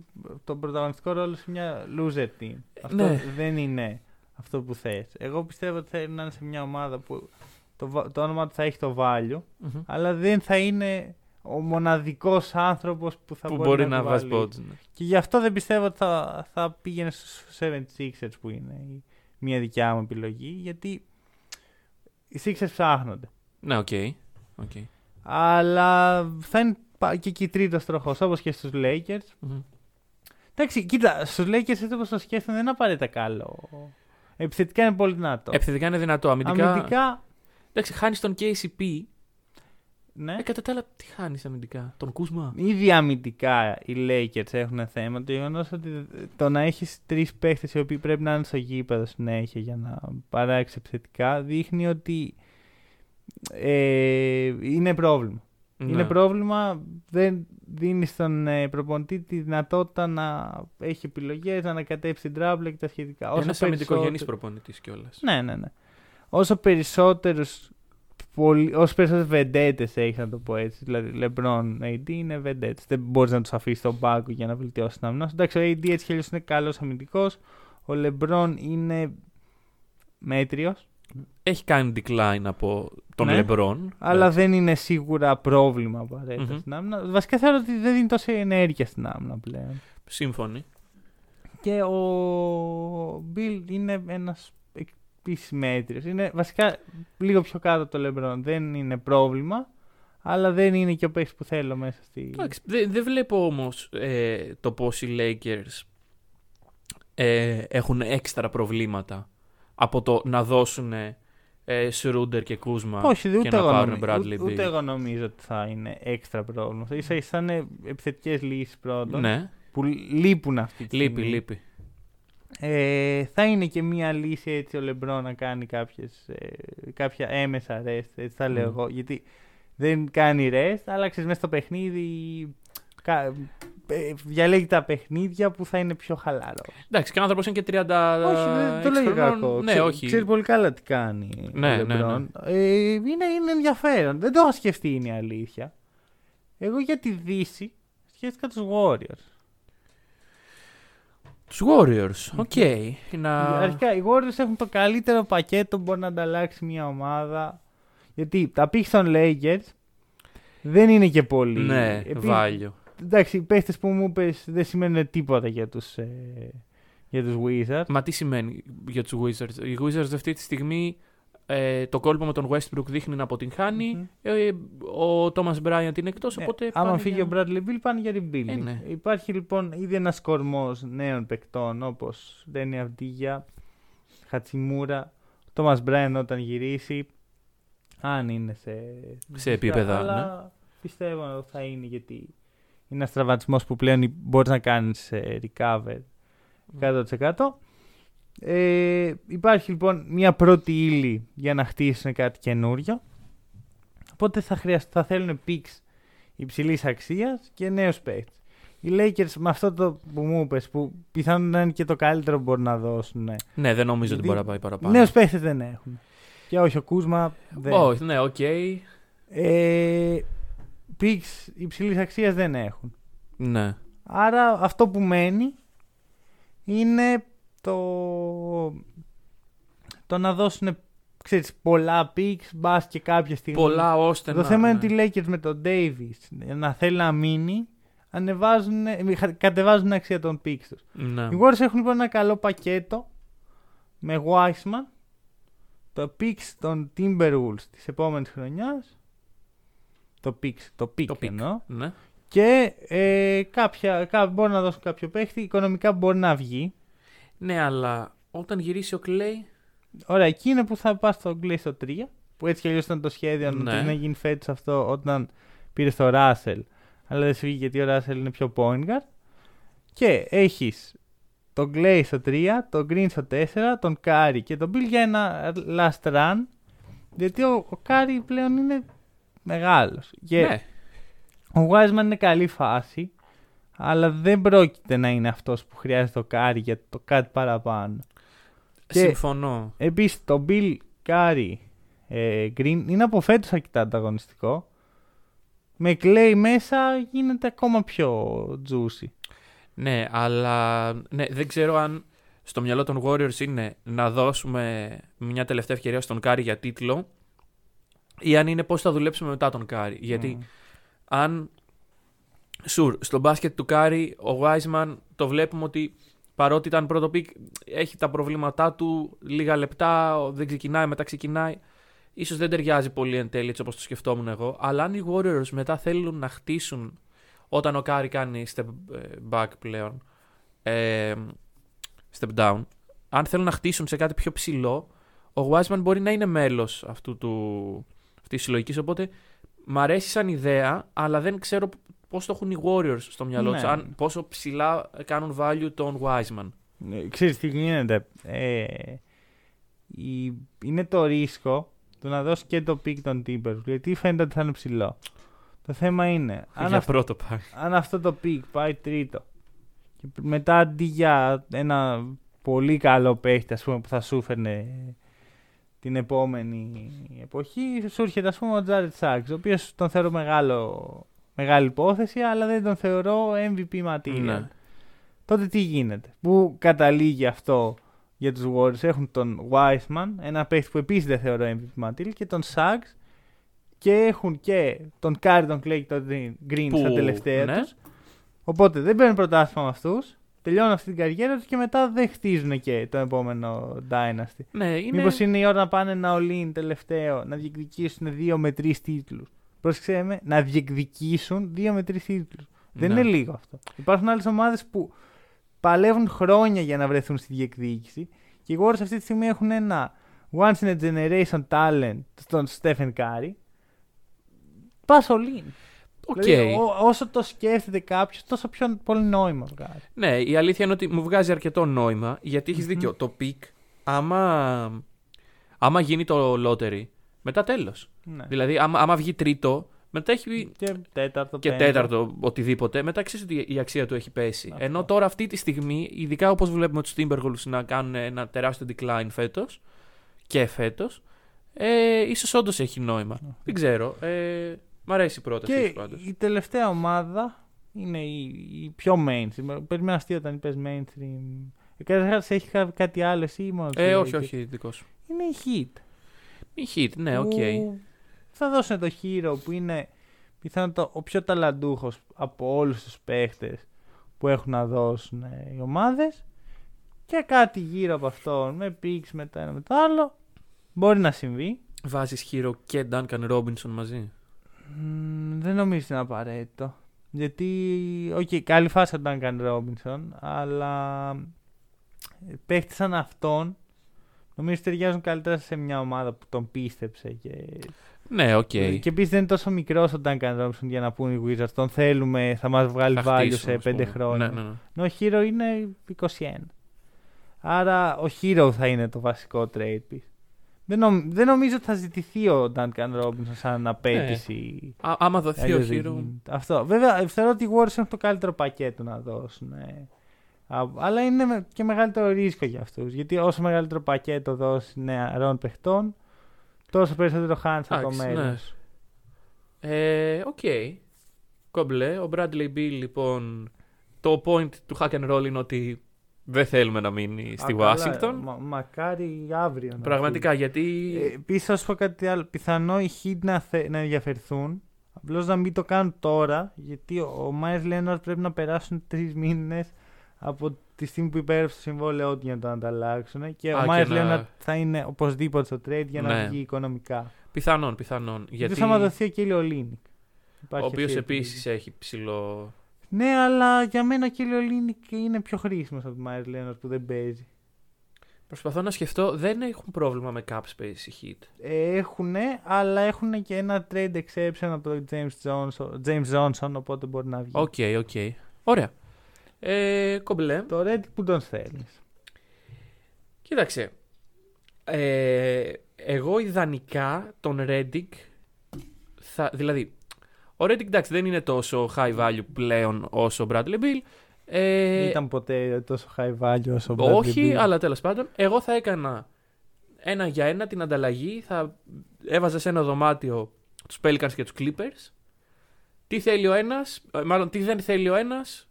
τον πρωταγωνιστικό ρόλο σε μια loser team. Αυτό ναι. δεν είναι αυτό που θες. Εγώ πιστεύω ότι θέλει να είναι σε μια ομάδα που το, βα- το όνομα του θα έχει το value, Μμμ. αλλά δεν θα είναι ο μοναδικός άνθρωπος που θα Που μπορεί, μπορεί να, να του βάζει βάλει. points. ναι. Και γι' αυτό δεν πιστεύω ότι θα, θα πήγαινε στους 76ers που είναι η, μια δικιά μου επιλογή, γιατί οι Sixers ψάχνονται. Ναι, οκ. οκ. Αλλά θα είναι πα- και εκεί τρίτος τροχός, όπως και στους Lakers. Μμμ. Εντάξει, κοίτα, στους Lakers έτσι όπως το σκέφτομαι δεν είναι απαραίτητα καλό. Επιθετικά είναι πολύ δυνατό. Επιθετικά είναι δυνατό. Αμυντικά. Αμυντικά, Εντάξει, χάνεις τον KCP. ναι. Ε, κατά τα άλλα, τι χάνεις αμυντικά; Τον Κούσμα. Ήδη αμυντικά οι Lakers έχουν θέμα. Το γεγονός ότι το να έχεις τρεις παίχτε οι οποίοι πρέπει να είναι στο γήπεδο συνέχεια για να παράξει επιθετικά δείχνει ότι ε, είναι πρόβλημα. Ναι. Είναι πρόβλημα. Δεν δίνεις στον ε, προπονητή τη δυνατότητα να έχει επιλογές, να ανακατέψει την τράπλα και τα σχετικά. Όσο Ένας αμυντικογενής περισσότερο- προπονητής κιόλας. Ναι, ναι, ναι. Όσο περισσότερους. Όσο περισσότερες βεντέτες έχεις, να το πω έτσι. Δηλαδή, LeBron, AD είναι βεντέτες. Δεν μπορείς να τους αφήσεις στον πάγκο για να βελτιώσεις την άμυνα. σου. Εντάξει, ο AD έτσι κι αλλιώς είναι καλός αμυντικός. Ο LeBron είναι μέτριος. Έχει κάνει decline από τον Ναι. LeBron. Αλλά Εντάξει. δεν είναι σίγουρα πρόβλημα απαραίτητα Μμμ. στην άμυνα. Βασικά θεωρώ ότι δεν δίνει τόση ενέργεια στην άμυνα πλέον. Σύμφωνοι. Και ο Bill είναι ένας επίσης μέτριος. Είναι βασικά λίγο πιο κάτω από το LeBron. Δεν είναι πρόβλημα, αλλά δεν είναι και ο παίκτης που θέλω μέσα στη. Εντάξει, δεν δεν βλέπω όμως το πώς οι Lakers ε, έχουν έξτρα προβλήματα από το να δώσουν ε, Σρούντερ και Κούσμα Όχι, και ούτε να εγώ, πάρουν νομίζω, Bradley ούτε, ούτε Beal. εγώ νομίζω ότι θα είναι έξτρα πρόβλημα. σα ίσα είναι επιθετικές λύσεις πρώτον. Ναι, Που λείπουν αυτή τη λείπει, στιγμή. λείπει. Ε, θα είναι και μία λύση έτσι ο Λεμπρό να κάνει κάποιες, ε, κάποια έμεσα rest, έτσι θα λέω Μμμ. εγώ. Γιατί δεν κάνει rest, αλλά ξέρεις μέσα στο παιχνίδι κα, ε, διαλέγει τα παιχνίδια που θα είναι πιο χαλαρός. Εντάξει, και ο άνθρωπος είναι και 30. όχι, δεν το λέγω κακό. Ναι, Ξέ- όχι. Ξέρει πολύ καλά τι κάνει Ναι, ο ναι, Λεμπρόν. Ε, είναι, είναι ενδιαφέρον. Δεν το έχω σκεφτεί είναι η αλήθεια. Εγώ για τη Δύση σκέφτηκα τους Warriors. Τους Warriors. Οκ. Να... Αρχικά οι Warriors έχουν το καλύτερο πακέτο που μπορεί να ανταλλάξει μια ομάδα. Γιατί τα πήχε των Lakers δεν είναι και πολύ. Ναι, Επίσης, βάλιο. Εντάξει, οι παίχτες που μου είπες δεν σημαίνουν τίποτα για τους, ε, για τους Wizards. Μα τι σημαίνει για τους Wizards; Οι Wizards αυτή τη στιγμή ε, το κόλπο με τον Westbrook δείχνει να αποτυγχάνει. Μμμ. Ε, ο Thomas Bryant είναι εκτός, Ναι, οπότε. άμα πάνε φύγει για- ο Bradley Bill πάνε για rebuilding. Ε, ναι. Υπάρχει λοιπόν ήδη ένας κορμός νέων παικτών όπως Ντένι Αυντίγια, Χατσιμούρα, Thomas Bryant όταν γυρίσει. Αν είναι σε, Σε επίπεδα, Αλλά ναι. πιστεύω ότι θα είναι γιατί είναι ένας τραυματισμός που πλέον μπορείς να κάνεις recover 100%. Ε, υπάρχει λοιπόν μια πρώτη ύλη για να χτίσουν κάτι καινούριο. Οπότε θα, χρειαστεί, θα θέλουν picks υψηλής αξίας και νέους παίκτες. Οι Lakers με αυτό το που μου είπες, που πιθανόν να είναι και το καλύτερο που μπορούν να δώσουν. Ναι, δεν νομίζω ότι Γιατί μπορεί να πάει παραπάνω. Νέους παίκτες δεν έχουν. Και όχι, ο Kuzma δεν. Όχι, ναι, οκ. Ε, picks υψηλής αξίας δεν έχουν. Ναι. Άρα αυτό που μένει είναι το, το να δώσουν ξέρεις, πολλά picks, μπας και κάποια στιγμή. Πολλά ώστε Το να. θέμα ναι. είναι ότι οι Lakers με τον Davis να θέλει να μείνει, ανεβάζουν, κατεβάζουν την αξία των picks τους. Ναι. Οι Warriors έχουν λοιπόν ένα καλό πακέτο με Wiseman, το picks των Timberwolves της επόμενης χρονιάς, το picks, το pick, Το pick. εννοώ, Ναι. και ε, κάποια, κά, μπορεί να δώσουν κάποιο παίχτη, οικονομικά μπορεί να βγει. Ναι, αλλά όταν γυρίσει ο Clay. Ωραία, εκεί είναι που θα πας στο Clay στο 3, που έτσι κι αλλιώς ήταν το σχέδιο Ναι. να, να γίνει φέτος αυτό όταν πήρε το Russell. Αλλά δεν σου βγήκε γιατί ο Russell είναι πιο point guard. Και έχεις τον Clay στο 3, τον Green στο 4, τον Curry και τον Bill για ένα last run. Γιατί ο, ο Curry πλέον είναι μεγάλος. Και Ναι. ο Wiseman είναι καλή φάση, αλλά δεν πρόκειται να είναι αυτός που χρειάζεται το Curry για το κάτι παραπάνω. Και- Συμφωνώ. Επίσης το Bill Curry ε, Green είναι από φέτος αρκετά ανταγωνιστικό. Με Clay μέσα γίνεται ακόμα πιο juicy. Ναι, αλλά ναι, δεν ξέρω αν στο μυαλό των Warriors είναι να δώσουμε μια τελευταία ευκαιρία στον Κάρι για τίτλο ή αν είναι πώς θα δουλέψουμε μετά τον Κάρι. Γιατί Mm. αν. Sure, στο μπάσκετ του Κάρι, ο Wiseman το βλέπουμε ότι παρότι ήταν πρώτο pick, έχει τα προβλήματά του, λίγα λεπτά, δεν ξεκινάει, μετά ξεκινάει. Ίσως δεν ταιριάζει πολύ εν τέλει έτσι όπως το σκεφτόμουν εγώ. Αλλά αν οι Warriors μετά θέλουν να χτίσουν όταν ο Κάρι κάνει step ε, back πλέον, ε, step down, αν θέλουν να χτίσουν σε κάτι πιο ψηλό, ο Wiseman μπορεί να είναι μέλος αυτού του, αυτής της συλλογικής, οπότε μ' αρέσει σαν ιδέα, αλλά δεν ξέρω πώς το έχουν οι Warriors στο μυαλό Ναι. τους, αν, πόσο ψηλά κάνουν value τον Wiseman. Ε, Ξέρεις τι γίνεται. Ε, η- είναι το ρίσκο του να δώσει και το pick των Timberwolves. Γιατί φαίνεται ότι θα είναι ψηλό. Το θέμα είναι, αν, για αυ- πρώτο πάει. αν αυτό το pick πάει τρίτο και μετά αντί για ένα πολύ καλό παίχτη ας πούμε, που θα σου έφερνε την επόμενη εποχή, σου έρχεται ας πούμε ο Τζάρετ Σάξ, ο οποίος τον θεωρώ μεγάλο, μεγάλη υπόθεση, αλλά δεν τον θεωρώ MVP material Ναι. τότε τι γίνεται; Πού καταλήγει αυτό για τους Warriors. Έχουν τον Wiseman, ένα παίχτη που επίσης δεν θεωρώ MVP material, και τον Suggs και έχουν και τον Curry, τον Clay και τον Green Που, στα τελευταία ναι. τους. Οπότε δεν παίρνουν πρωτάθλημα με αυτούς, τελειώνουν αυτή την καριέρα τους και μετά δεν χτίζουν και το επόμενο Dynasty. Ναι, είναι... Μήπως είναι η ώρα να πάνε ένα all-in τελευταίο, να διεκδικήσουν δύο με τρεις τίτλους. Πρόσεξε με, να διεκδικήσουν δύο με τρεις τίτλους. Δεν Ναι. είναι λίγο αυτό. Υπάρχουν άλλες ομάδες που παλεύουν χρόνια για να βρεθούν στη διεκδίκηση και οι Warriors αυτή τη στιγμή έχουν ένα once in a generation talent στον Stephen Curry. Πας all in. Οκ. Δηλαδή, ό- όσο το σκέφτεται κάποιος, τόσο πιο πολύ νόημα βγάζει. Ναι, η αλήθεια είναι ότι μου βγάζει αρκετό νόημα γιατί έχεις δίκιο. Το pick, άμα, άμα γίνει το lottery, μετά τέλος. Ναι. Δηλαδή, άμα, άμα βγει τρίτο, μετά έχει Και τέταρτο, και πέμπτο. τέταρτο οτιδήποτε, μετά ξέρεις ότι η αξία του έχει πέσει. Αυτό. Ενώ τώρα αυτή τη στιγμή, ειδικά όπως βλέπουμε τους Timberwolves να κάνουν ένα τεράστιο decline φέτος και φέτος, ε, ίσως όντως έχει νόημα. Δεν ξέρω. Ε, μ' αρέσει η πρόταση Και πάντως. η τελευταία ομάδα είναι η, η πιο mainstream. Περιμένω αστείο όταν είπες mainstream. Ε, Καταρχάς έχει κα- κάτι άλλο εσύ ή μόνο Ε, εσύ, όχι, και- όχι, δικός σου. Είναι η Heat. Η Heat, ναι, οκ. που Θα δώσουν το Herro που είναι πιθανότατα ο πιο ταλαντούχος από όλους τους παίχτες που έχουν να δώσουν ε, οι ομάδες και κάτι γύρω από αυτόν με picks με το ένα με το άλλο μπορεί να συμβεί. Βάζεις Herro και Duncan Robinson μαζί; Μ, δεν νομίζω είναι απαραίτητο. Γιατί, οκ, καλή φάση ο Duncan Robinson, αλλά παίχτης σαν αυτόν νομίζω ταιριάζουν καλύτερα σε μια ομάδα που τον πίστεψε. Και, Ναι, οκ. και επίσης δεν είναι τόσο μικρός ο Duncan Robinson για να πούνε οι Wizards. Τον θέλουμε, θα μας βγάλει Θα value χτίσουν, σε ας 5 πούμε. χρόνια. Ναι, ναι, ναι. Ενώ ο Herro είναι 21. Άρα ο Herro θα είναι το βασικό trade piece. Δεν, νομ- δεν νομίζω ότι θα ζητηθεί ο Duncan Robinson σαν απαίτηση. Α, άμα δοθεί ο Αλλιώς δεν Herro. γίνεται. Αυτό. Βέβαια, θεωρώ ότι οι Warriors έχουν το καλύτερο πακέτο να δώσουν. ε. Α, Αλλά είναι με- και μεγαλύτερο ρίσκο για αυτούς. Γιατί όσο μεγαλύτερο πακέτο δώσει νεαρών παιχτών, τόσο περισσότερο χάνεις από το Εντάξει, μέλλον. ναι. Ε, Οκ. Κομπλέ. Ο Bradley Beal, λοιπόν, το point του Hack and Roll είναι ότι δεν θέλουμε να μείνει στη Α, καλά, Washington. μα- μακάρι αύριο. να Πραγματικά, φύγει. γιατί. Ε, Επίσης, θα σου πω κάτι άλλο. Πιθανό οι Heat να, θε- να ενδιαφερθούν. Απλώς να μην το κάνουν τώρα, γιατί ο Meyers Leonard πρέπει να περάσουν τρεις μήνες από τη στιγμή που υπέγραψε το συμβόλαιό του για να το ανταλλάξουν. Και Α, ο και Meyers να- Leonard θα είναι οπωσδήποτε στο trade για να Ναι. βγει οικονομικά. Πιθανόν, πιθανόν. Γιατί Γιατί θα δοθεί ο Κίλιο Λίνικ. ο οποίος επίσης έχει ψηλό. Ναι, αλλά για μένα ο Κίλιο Λίνικ είναι πιο χρήσιμος από τον Meyers Leonard που δεν παίζει. Προσπαθώ να σκεφτώ, δεν έχουν πρόβλημα με cap space οι Heat. Έχουν, αλλά έχουν και ένα trade exception από τον James Johnson, James Johnson οπότε μπορεί να βγει. Οκ, οκ. Ωραία. Ε, κομπλέ. Το Redick που τον στέλνεις. Κοίταξε. Ε, εγώ ιδανικά τον Redick θα, δηλαδή ο Redick εντάξει δεν είναι τόσο high value πλέον όσο ο Bradley Beal ε, Δεν ήταν ποτέ τόσο high value όσο ο Bradley όχι Beal. αλλά τέλος πάντων εγώ θα έκανα ένα για ένα την ανταλλαγή θα έβαζα σε ένα δωμάτιο τους Pelicans και τους Clippers τι θέλει ο ένας ε, μάλλον τι δεν θέλει ο ένας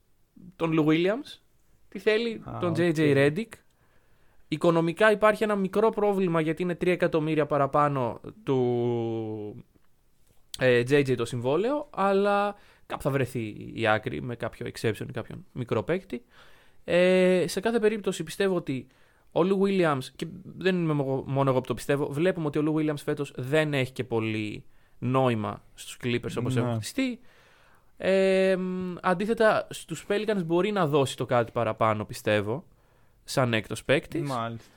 τον Lou Williams τι θέλει Α, τον οκ. JJ Redick Οικονομικά υπάρχει ένα μικρό πρόβλημα γιατί είναι 3 εκατομμύρια παραπάνω του ε, JJ το συμβόλαιο, αλλά κάπου θα βρεθεί η άκρη με κάποιο exception ή κάποιον μικρό παίκτη. Ε, σε κάθε περίπτωση πιστεύω ότι ο Lou Williams, και δεν είμαι μόνο εγώ που το πιστεύω, βλέπουμε ότι ο Λου Williams φέτος δεν έχει και πολύ νόημα στους Clippers όπως Ναι. έχουν χτιστεί. Ε, μ, αντίθετα, στους Pelicans μπορεί να δώσει το κάτι παραπάνω, πιστεύω, σαν έκτος παίκτης. Μάλιστα.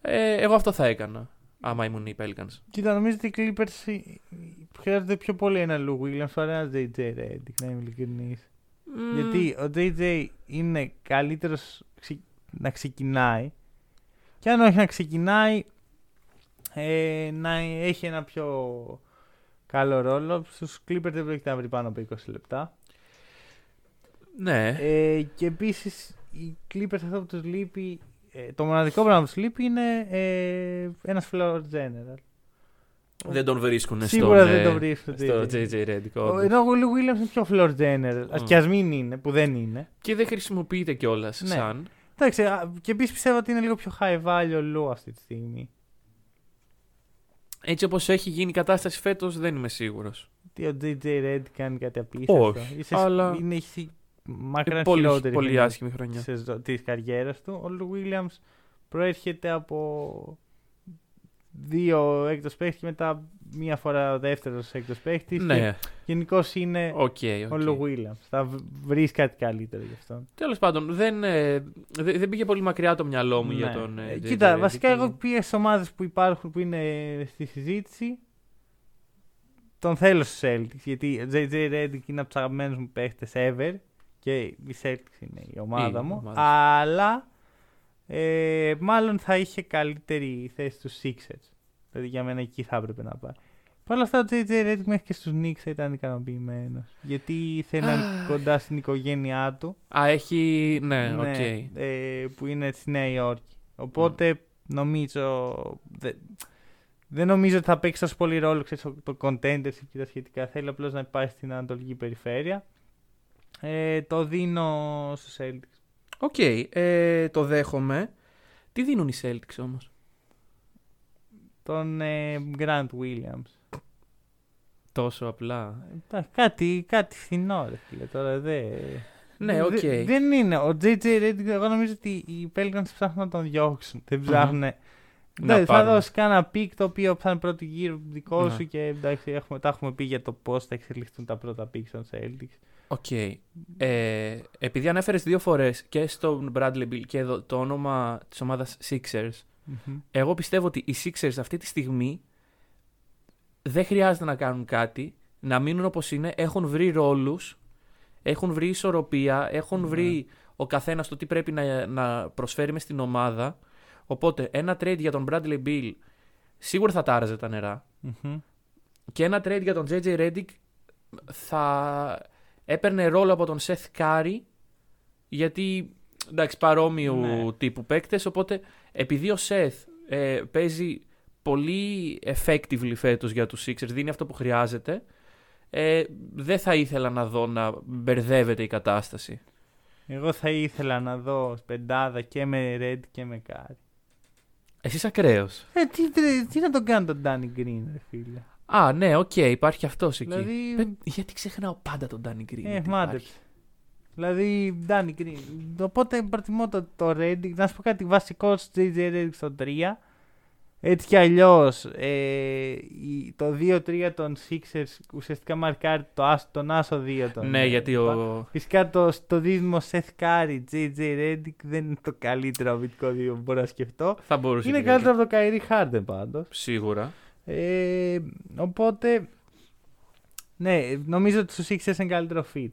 Ε, εγώ αυτό θα έκανα, άμα ήμουν οι Pelicans. Κοίτα, νομίζω ότι οι Clippers ε, χρειάζονται πιο πολύ ένα Lou Williams παρά ένα JJ Redick, να είμαι ειλικρινής. Μ, Γιατί ο JJ είναι καλύτερος ξε- να ξεκινάει και αν όχι να ξεκινάει ε, να έχει ένα πιο καλό ρόλο. Στους Clippers δεν πρόκειται να βρει πάνω από 20 λεπτά. Ναι. Ε, και επίσης οι Clippers αυτό που τους λείπει ε, το μοναδικό πράγμα που τους λείπει είναι ε, ένας floor general. δεν τον βρίσκουν Σίγουρα στον, δεν ε, τον βρίσκουν στο JJ. JJ Redick. Ο- όντως. Ενώ ο Lou Williams είναι πιο floor general. Ας Μμ. και ας μην είναι, που δεν είναι. Και δεν χρησιμοποιείται κιόλας Ναι. σαν. Εντάξει, α, και επίσης πιστεύω ότι είναι λίγο πιο high value ο Lou αυτή τη στιγμή. Έτσι όπως έχει γίνει η κατάσταση φέτος, δεν είμαι σίγουρος. Τι ο JJ Red κάνει κάτι απίστευτο; Όχι, Είσαι, αλλά- Είναι έχει μακράν Πολύ, χειρότερη πολύ χρονιά άσχημη χρονιά. της σεζο- της καριέρας του. Ο Lou Williams προέρχεται από δύο έκτος παίχτες και μετά μία φορά ο δεύτερος έκτος παίχτης. Ναι, Γενικώς είναι οκ. ο Lou Williams. Θα βρεις κάτι καλύτερο γι' αυτόν. Τέλος πάντων, δεν, ε, δεν, δεν πήγε πολύ μακριά το μυαλό μου για Ναι. τον. ε, Ε, JJ Κοίτα, Redick. βασικά εγώ πήγα στις ομάδες που υπάρχουν που είναι στη συζήτηση. Τον θέλω στους Celtics γιατί ο JJ Redick είναι από τους αγαπημένους μου παίχτες ever και οι Celtics είναι η ομάδα Η μου. ομάδα σου. Αλλά ε, μάλλον θα είχε καλύτερη θέση στους Sixers. Δηλαδή για μένα εκεί θα έπρεπε να πάει. Παρ' όλα αυτά ο JJ Redick μέχρι και στους Knicks θα ήταν ικανοποιημένος. Γιατί θέλει να είναι κοντά στην οικογένειά του. Α, έχει. Ναι, οκ. ε, που είναι στη Νέα Υόρκη. Οπότε νομίζω. δε- δεν νομίζω ότι θα παίξει τόσο πολύ ρόλο ξέρεις, το- το contendership και τα σχετικά. Θέλει απλώς να υπάρχει στην Ανατολική Περιφέρεια. Ε, το δίνω στους Celtics. Οκ, ε, το δέχομαι. Τι δίνουν οι Celtics όμως; Τον ε, Grant Williams. Τόσο απλά. Εντάξει, κάτι, κάτι φθηνό, ρε φίλε. Τώρα δεν. Ναι, οκ. Δε- δεν είναι. Ο JJ Redick, εγώ νομίζω ότι οι Pelicans ψάχνουν να τον διώξουν. Δεν Μμμ. ψάχνουν. Να Ναι, θα πάρουν. δώσεις κάνα πικ το οποίο θα είναι πρώτο γύρο δικό Ναι. σου και εντάξει, έχουμε, τα έχουμε πει για το πώς θα εξελιχθούν τα πρώτα πικ των Celtics. Οκ. Ε, επειδή ανέφερες δύο φορές και στον Bradley Bill και εδώ το όνομα της ομάδας Sixers, Μμμ. εγώ πιστεύω ότι οι Sixers αυτή τη στιγμή δεν χρειάζεται να κάνουν κάτι, να μείνουν όπως είναι, έχουν βρει ρόλους, έχουν βρει ισορροπία, έχουν Ναι. βρει ο καθένας το τι πρέπει να, να προσφέρει μες στην ομάδα. Οπότε ένα trade για τον Bradley Bill σίγουρα θα τάραζε τα νερά. Μμμ. Και ένα trade για τον JJ Redick θα έπαιρνε ρόλο από τον Seth Curry γιατί εντάξει παρόμοιου Ναι. τύπου παίκτες οπότε επειδή ο Seth ε, παίζει πολύ effectively φέτος για τους Sixers δίνει αυτό που χρειάζεται ε, δεν θα ήθελα να δω να μπερδεύεται η κατάσταση. Εγώ θα ήθελα να δω πεντάδα και με Redick και με Κάρι. Εσύ είσαι ακραίος. Ε, τι, τι, τι να τον κάνει τον Danny Green, ρε φίλε; Α, ναι, οκ, υπάρχει αυτός εκεί. Δηλαδή- Παι- γιατί ξεχνάω πάντα τον Danny Green. Ε, γιατί μάντεψε. υπάρχει. Δηλαδή, Danny Green. Οπότε προτιμώ το, το Redick. Να σου πω κάτι βασικό στο JJ Redick στο 3. Έτσι κι αλλιώς το 2-3 των Sixers ουσιαστικά μαρκάρει το, άσ- τον άσο 2 των. Ναι, ε, γιατί ο... Φυσικά το, το δίδυμο Seth Curry, JJ Reddick δεν είναι το καλύτερο αμυντικό δίδυμο που μπορώ να σκεφτώ. θα μπορούσε Είναι και καλύτερο από το Kyrie Harden πάντως. Σίγουρα. Ε, οπότε, ναι, νομίζω ότι στους Sixers είναι καλύτερο fit.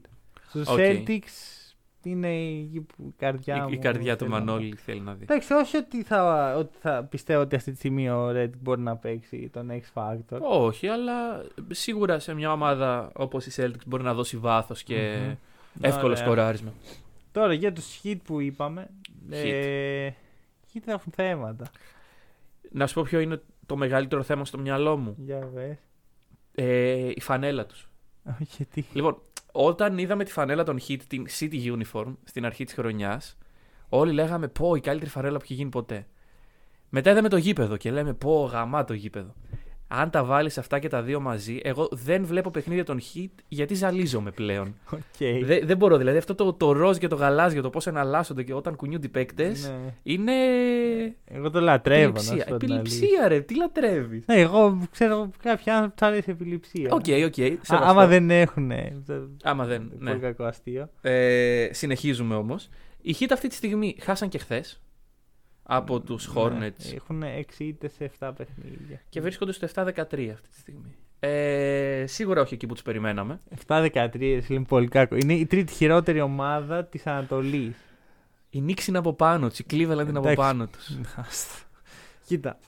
Στους Οκ. Celtics είναι η, η καρδιά Η, μου. η καρδιά του θέλω να πω. Μανώλη θέλει να δει. Εντάξει, όχι ότι θα, ότι θα πιστεύω ότι αυτή τη στιγμή ο Redick μπορεί να παίξει τον X Factor. Όχι, αλλά σίγουρα σε μια ομάδα όπως η Celtics μπορεί να δώσει βάθος και Μμμ. εύκολο Ωραία. σκοράρισμα. Τώρα για τους Heat που είπαμε. Ε, Heat έχουν θέματα. Να σου πω ποιο είναι το μεγαλύτερο θέμα στο μυαλό μου. Για πες. Ε, η φανέλα τους. Όχι, γιατί. Λοιπόν, όταν είδαμε τη φανέλα των Heat, την City Uniform, στην αρχή της χρονιάς, όλοι λέγαμε πω η καλύτερη φανέλα που έχει γίνει ποτέ. Μετά είδαμε το γήπεδο και λέμε πω γαμά το γήπεδο. Αν τα βάλεις αυτά και τα δύο μαζί, εγώ δεν βλέπω παιχνίδια των Heat γιατί ζαλίζομαι πλέον. Οκ. Δεν, δεν μπορώ. Δηλαδή αυτό το, το ροζ και το γαλάζιο, το πώς εναλλάσσονται και όταν κουνιούνται οι παίκτες, Ναι. είναι. Εγώ το λατρεύω. να σου Επιληψία. πω την αλήθεια. Επιληψία, ρε. Τι λατρεύεις; Ναι, εγώ ξέρω κάποια άνθρωποι του αρέσει η επιληψία. Οκ, οκ. Α, σεβαστό. άμα δεν έχουν. Άμα δεν. Πολύ Ναι. κακό αστείο. Ε, συνεχίζουμε όμως. Οι Heat αυτή τη στιγμή χάσαν και χθες από τους Hornets Ναι, Έχουν 6 ήττες σε 7 παιχνίδια. και βρίσκονται στο 7-13 αυτή τη στιγμή. Ε, σίγουρα όχι εκεί που τους περιμέναμε. 7-13 είναι πολύ κακό. Είναι η τρίτη χειρότερη ομάδα της Ανατολής. Η Knicks είναι από πάνω τους, η Cleveland είναι από Εντάξει. πάνω τους. Κοίτα.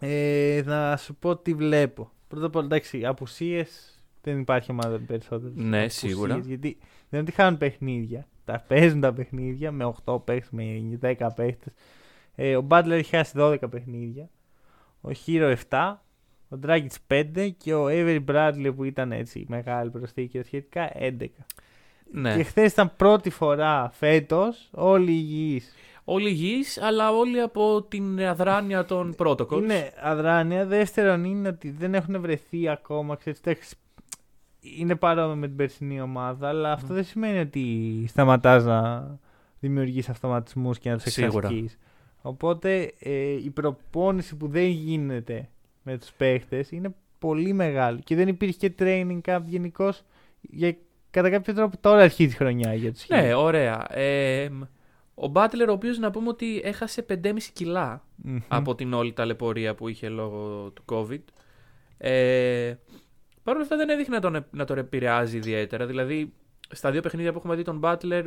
Ε, να σου πω τι βλέπω. Πρώτα απ' όλα, εντάξει, απουσίες δεν υπάρχει ομάδα περισσότερες. Ναι, σίγουρα. Γιατί δεν είναι ότι χάνουν παιχνίδια. Τα παίζουν τα παιχνίδια με 8 παίχτε, με 10 παίχτε. Ε, ο Butler έχει χάσει 12 παιχνίδια. Ο Hero 7. Ο Dragic 5 και ο Avery Bradley που ήταν έτσι μεγάλη προσθήκη σχετικά 11. Ναι. Και χθες ήταν πρώτη φορά φέτος όλοι υγιείς. Όλοι υγιείς, αλλά όλοι από την αδράνεια των protocols. Είναι αδράνεια. Δεύτερον είναι ότι δεν έχουν βρεθεί ακόμα. Ξέρεις, εντάξει, είναι παρόμοιο με την περσινή ομάδα, αλλά αυτό δεν σημαίνει ότι σταματάς να δημιουργείς αυτοματισμούς και να τους Σίγουρα. Εξασκείς. Οπότε ε, η προπόνηση που δεν γίνεται με τους παίχτες είναι πολύ μεγάλη και δεν υπήρχε και training camp γενικώ για κατά κάποιο τρόπο τώρα αρχίζει η χρονιά για τους Ναι, Heat. ωραία. Ε, ο Butler, ο οποίος να πούμε ότι έχασε 5,5 κιλά Μμμ. από την όλη ταλαιπωρία που είχε λόγω του COVID. Ε, Παρ' όλα αυτά δεν έδειχνε να τον, να τον επηρεάζει ιδιαίτερα. Δηλαδή, στα δύο παιχνίδια που έχουμε δει τον Butler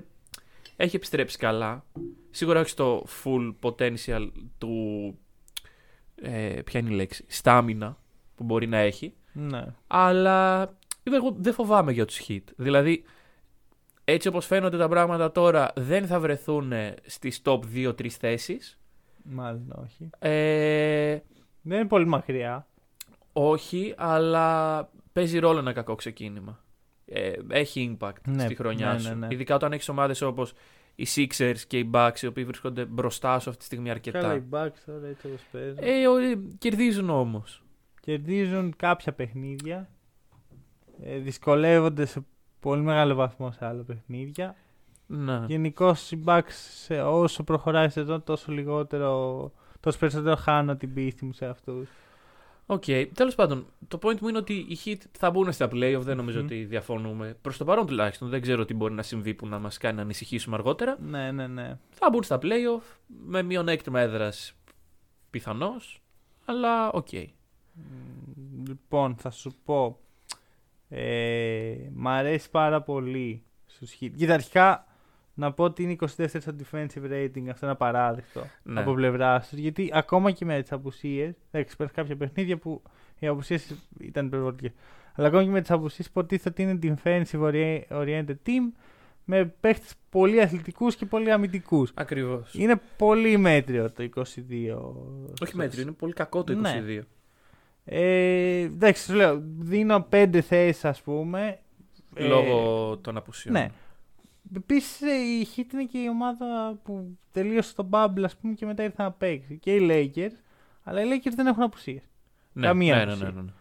έχει επιστρέψει καλά. Σίγουρα όχι στο full potential του. Ε, ποια είναι η λέξη, στάμινα που μπορεί να έχει. Ναι. Αλλά εγώ δεν φοβάμαι για τους hit. Δηλαδή, έτσι όπως φαίνονται τα πράγματα τώρα, δεν θα βρεθούν στις top 2-3 θέσεις. Μάλλον όχι. Ε, Δεν είναι πολύ μακριά. όχι, αλλά παίζει ρόλο ένα κακό ξεκίνημα. Ε, έχει impact Ναι, στη χρονιά ναι, σου. ναι, ναι. Ειδικά όταν έχεις ομάδες όπως οι Sixers και οι Bucks, οι οποίοι βρίσκονται μπροστά σου αυτή τη στιγμή αρκετά. Καλά, οι Bucks τώρα έτσι όπως παίζουν. Ε, ο- ε, κερδίζουν όμως. Κερδίζουν κάποια παιχνίδια. Ε, δυσκολεύονται σε πολύ μεγάλο βαθμό σε άλλα παιχνίδια. Ναι. Γενικώ οι Bucks σε όσο προχωράει η σεζόν τόσο λιγότερο, τόσο περισσότερο χάνω την πίστη μου σε αυτούς. Οκ. Τέλος πάντων, το point μου είναι ότι οι Heat θα μπουν στα playoff. Δεν νομίζω Μμμ. ότι διαφωνούμε. Προς το παρόν τουλάχιστον. Δεν ξέρω τι μπορεί να συμβεί που να μας κάνει να ανησυχήσουμε αργότερα. Ναι, ναι, ναι. Θα μπουν στα playoff με μειονέκτημα έδρας πιθανώς. Αλλά οκ. Μ, Λοιπόν, θα σου πω. Ε, μ' αρέσει πάρα πολύ στους Heat. Κοίτα, αρχικά να πω ότι είναι 24 στο defensive rating. Αυτό είναι απαράδεκτο Ναι. από πλευράς τους. Γιατί ακόμα και με τις απουσίες. Εντάξει, υπάρχουν κάποια παιχνίδια που οι απουσίες ήταν υπερβολικές. Αλλά ακόμα και με τις απουσίες υποτίθεται ότι είναι defensive ori- oriented team με παίχτες πολύ αθλητικούς και πολύ αμυντικούς. Ακριβώς. Είναι πολύ μέτριο το 22. Όχι μέτριο, είναι πολύ κακό το 22. Ναι. Ε, εντάξει, σου λέω, δίνω πέντε θέσεις, ας πούμε. Ε, Λόγω των απουσιών. Ναι. Επίσης, η Heat είναι και η ομάδα που τελείωσε το bubble, ας πούμε, και μετά ήρθε να παίξει. Και οι Lakers. Αλλά οι Lakers δεν έχουν απουσίες. Ναι, καμία ναι, ναι, απουσία. ναι, ναι.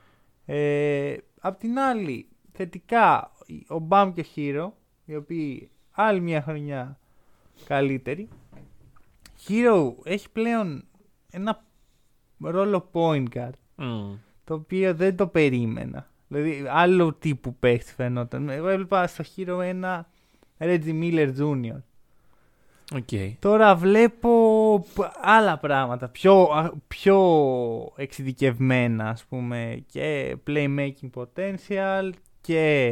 Ε, απ' την άλλη, θετικά, ο Bam και ο Herro, οι οποίοι άλλη μια χρονιά καλύτεροι. Herro έχει πλέον ένα ρόλο point guard, Μμ. το οποίο δεν το περίμενα. Δηλαδή, άλλο τύπου παίχτη φαινόταν. Εγώ έβλεπα στο Herro ένα Reggie Miller Jr. Οκ. Τώρα βλέπω π- άλλα πράγματα, πιο, α- πιο εξειδικευμένα ας πούμε και playmaking potential και